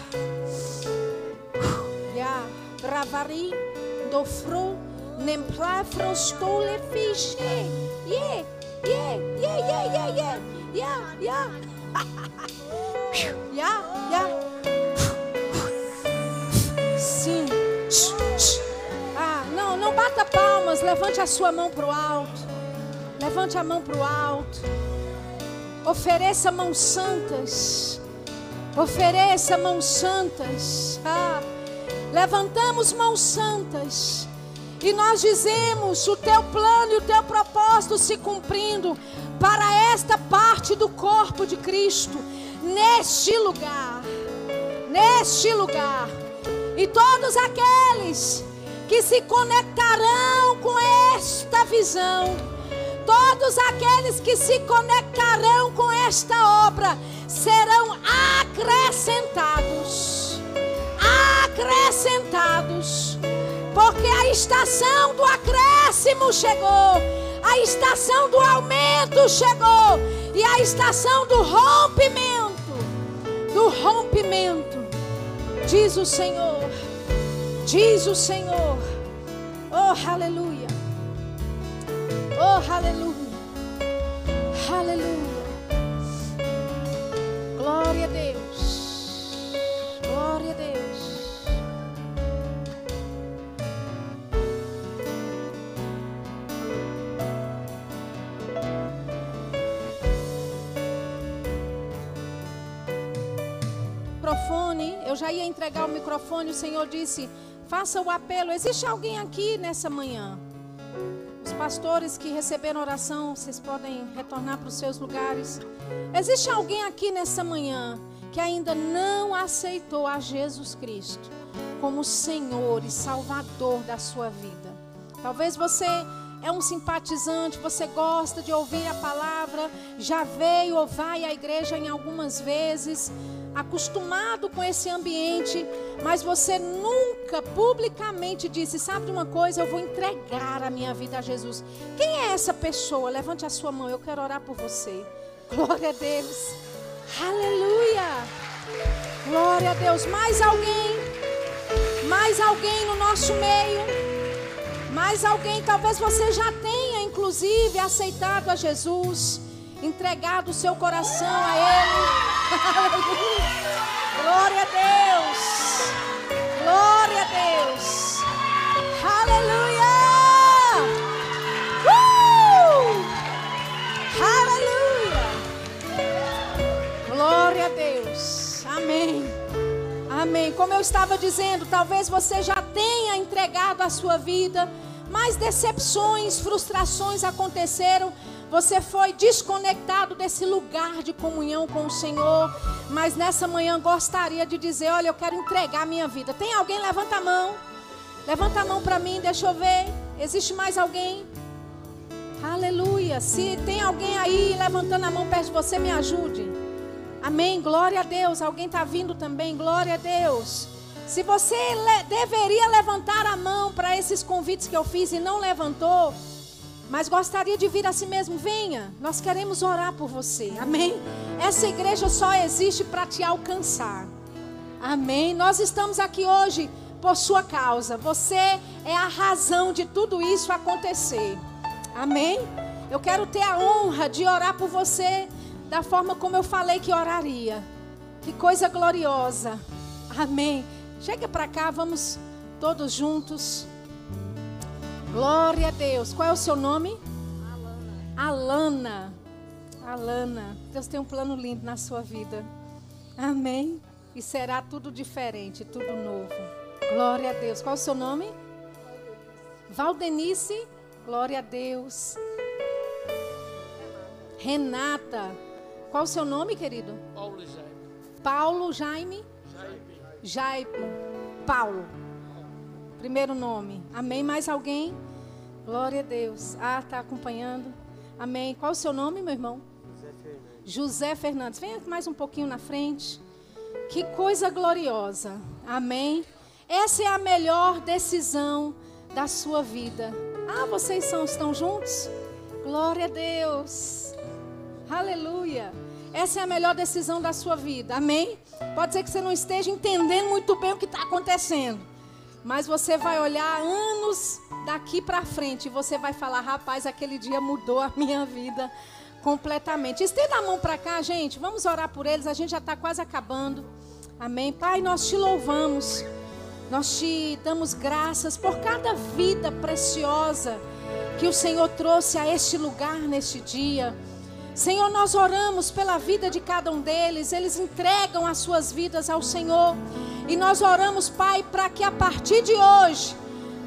Ya. Bravari do fro nemplafro stole fiche. Yeah. Yeah. Yeah. Yeah. Yeah. Yeah. Yeah. Yeah. Yeah. Yeah. Sim. Ah, não, não bata palmas. Levante a sua mão para o alto. Levante a mão para o alto. Ofereça mãos santas. Ofereça mãos santas. Ah, levantamos mãos santas. E nós dizemos: o teu plano e o teu propósito se cumprindo para esta parte do corpo de Cristo, neste lugar. Neste lugar. E todos aqueles que se conectarão com esta visão Todos aqueles que se conectarão com esta obra serão acrescentados. Acrescentados. Porque a estação do acréscimo chegou. A estação do aumento chegou. E a estação do rompimento. Do rompimento. Diz o Senhor. Diz o Senhor. Oh, aleluia. Oh, aleluia. Aleluia. Glória a Deus. Glória a Deus. Microfone, eu já ia entregar o microfone, o Senhor disse: faça o apelo. Existe alguém aqui nessa manhã? Pastores que receberam oração, vocês podem retornar para os seus lugares. Existe alguém aqui nessa manhã que ainda não aceitou a Jesus Cristo como Senhor e Salvador da sua vida? Talvez você é um simpatizante, você gosta de ouvir a palavra, já veio ou vai à igreja em algumas vezes, acostumado com esse ambiente, mas você nunca publicamente disse: Sabe de uma coisa? Eu vou entregar a minha vida a Jesus. Quem é essa pessoa? Levante a sua mão, eu quero orar por você. Glória a Deus. Aleluia. Glória a Deus. Mais alguém? Mais alguém no nosso meio? Mais alguém? Talvez você já tenha, inclusive, aceitado a Jesus entregado o seu coração a Ele. Glória a Deus. Glória a Deus. Aleluia. Uh! Aleluia. Glória a Deus. Amém. Amém. Como eu estava dizendo, talvez você já tenha entregado a sua vida, mas decepções, frustrações aconteceram você foi desconectado desse lugar de comunhão com o Senhor. Mas nessa manhã gostaria de dizer: Olha, eu quero entregar a minha vida. Tem alguém? Levanta a mão. Levanta a mão para mim, deixa eu ver. Existe mais alguém? Aleluia. Se tem alguém aí levantando a mão perto de você, me ajude. Amém. Glória a Deus. Alguém está vindo também? Glória a Deus. Se você le deveria levantar a mão para esses convites que eu fiz e não levantou, mas gostaria de vir a si mesmo, venha. Nós queremos orar por você. Amém. Essa igreja só existe para te alcançar. Amém. Nós estamos aqui hoje por sua causa. Você é a razão de tudo isso acontecer. Amém. Eu quero ter a honra de orar por você da forma como eu falei que oraria. Que coisa gloriosa. Amém. Chega para cá, vamos todos juntos. Glória a Deus. Qual é o seu nome? Alana. Alana. Alana. Deus tem um plano lindo na sua vida. Amém. E será tudo diferente, tudo novo. Glória a Deus. Qual é o seu nome? Valdenice. Glória a Deus. Renata. Qual o seu nome, querido? Paulo Jaime. Paulo Jaime? Jaime. Jaime. Paulo. Primeiro nome. Amém. Mais alguém? Glória a Deus. Ah, está acompanhando. Amém. Qual o seu nome, meu irmão? José Fernandes. José Fernandes. Venha mais um pouquinho na frente. Que coisa gloriosa. Amém. Essa é a melhor decisão da sua vida. Ah, vocês são, estão juntos? Glória a Deus. Aleluia. Essa é a melhor decisão da sua vida. Amém? Pode ser que você não esteja entendendo muito bem o que está acontecendo. Mas você vai olhar anos daqui para frente você vai falar: rapaz, aquele dia mudou a minha vida completamente. Estenda a mão para cá, gente. Vamos orar por eles. A gente já está quase acabando. Amém. Pai, nós te louvamos. Nós te damos graças por cada vida preciosa que o Senhor trouxe a este lugar neste dia. Senhor, nós oramos pela vida de cada um deles, eles entregam as suas vidas ao Senhor. E nós oramos, Pai, para que a partir de hoje,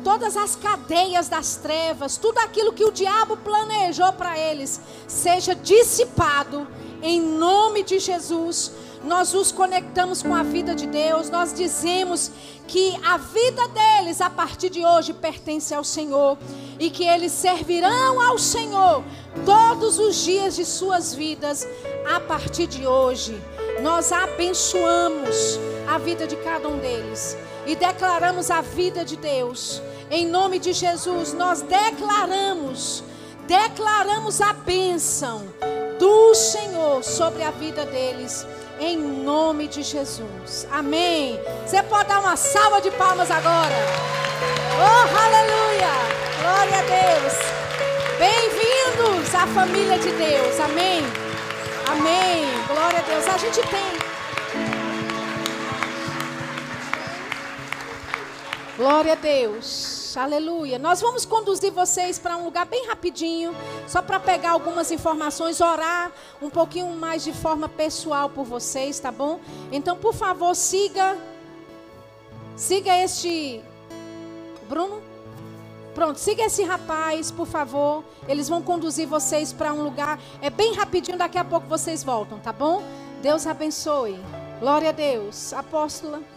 todas as cadeias das trevas, tudo aquilo que o diabo planejou para eles, seja dissipado em nome de Jesus. Nós os conectamos com a vida de Deus, nós dizemos que a vida deles a partir de hoje pertence ao Senhor e que eles servirão ao Senhor todos os dias de suas vidas a partir de hoje. Nós abençoamos a vida de cada um deles e declaramos a vida de Deus. Em nome de Jesus, nós declaramos, declaramos a bênção do Senhor sobre a vida deles em nome de Jesus. Amém. Você pode dar uma salva de palmas agora. Oh, aleluia! Glória a Deus. Bem-vindos à família de Deus. Amém. Amém. Glória a Deus. A gente tem Glória a Aleluia. Nós vamos conduzir vocês para um lugar bem rapidinho, só para pegar algumas informações, orar um pouquinho mais de forma pessoal por vocês, tá bom? Então, por favor, siga siga este Bruno. Pronto, siga esse rapaz, por favor. Eles vão conduzir vocês para um lugar. É bem rapidinho, daqui a pouco vocês voltam, tá bom? Deus abençoe. Glória a Deus. Apóstola.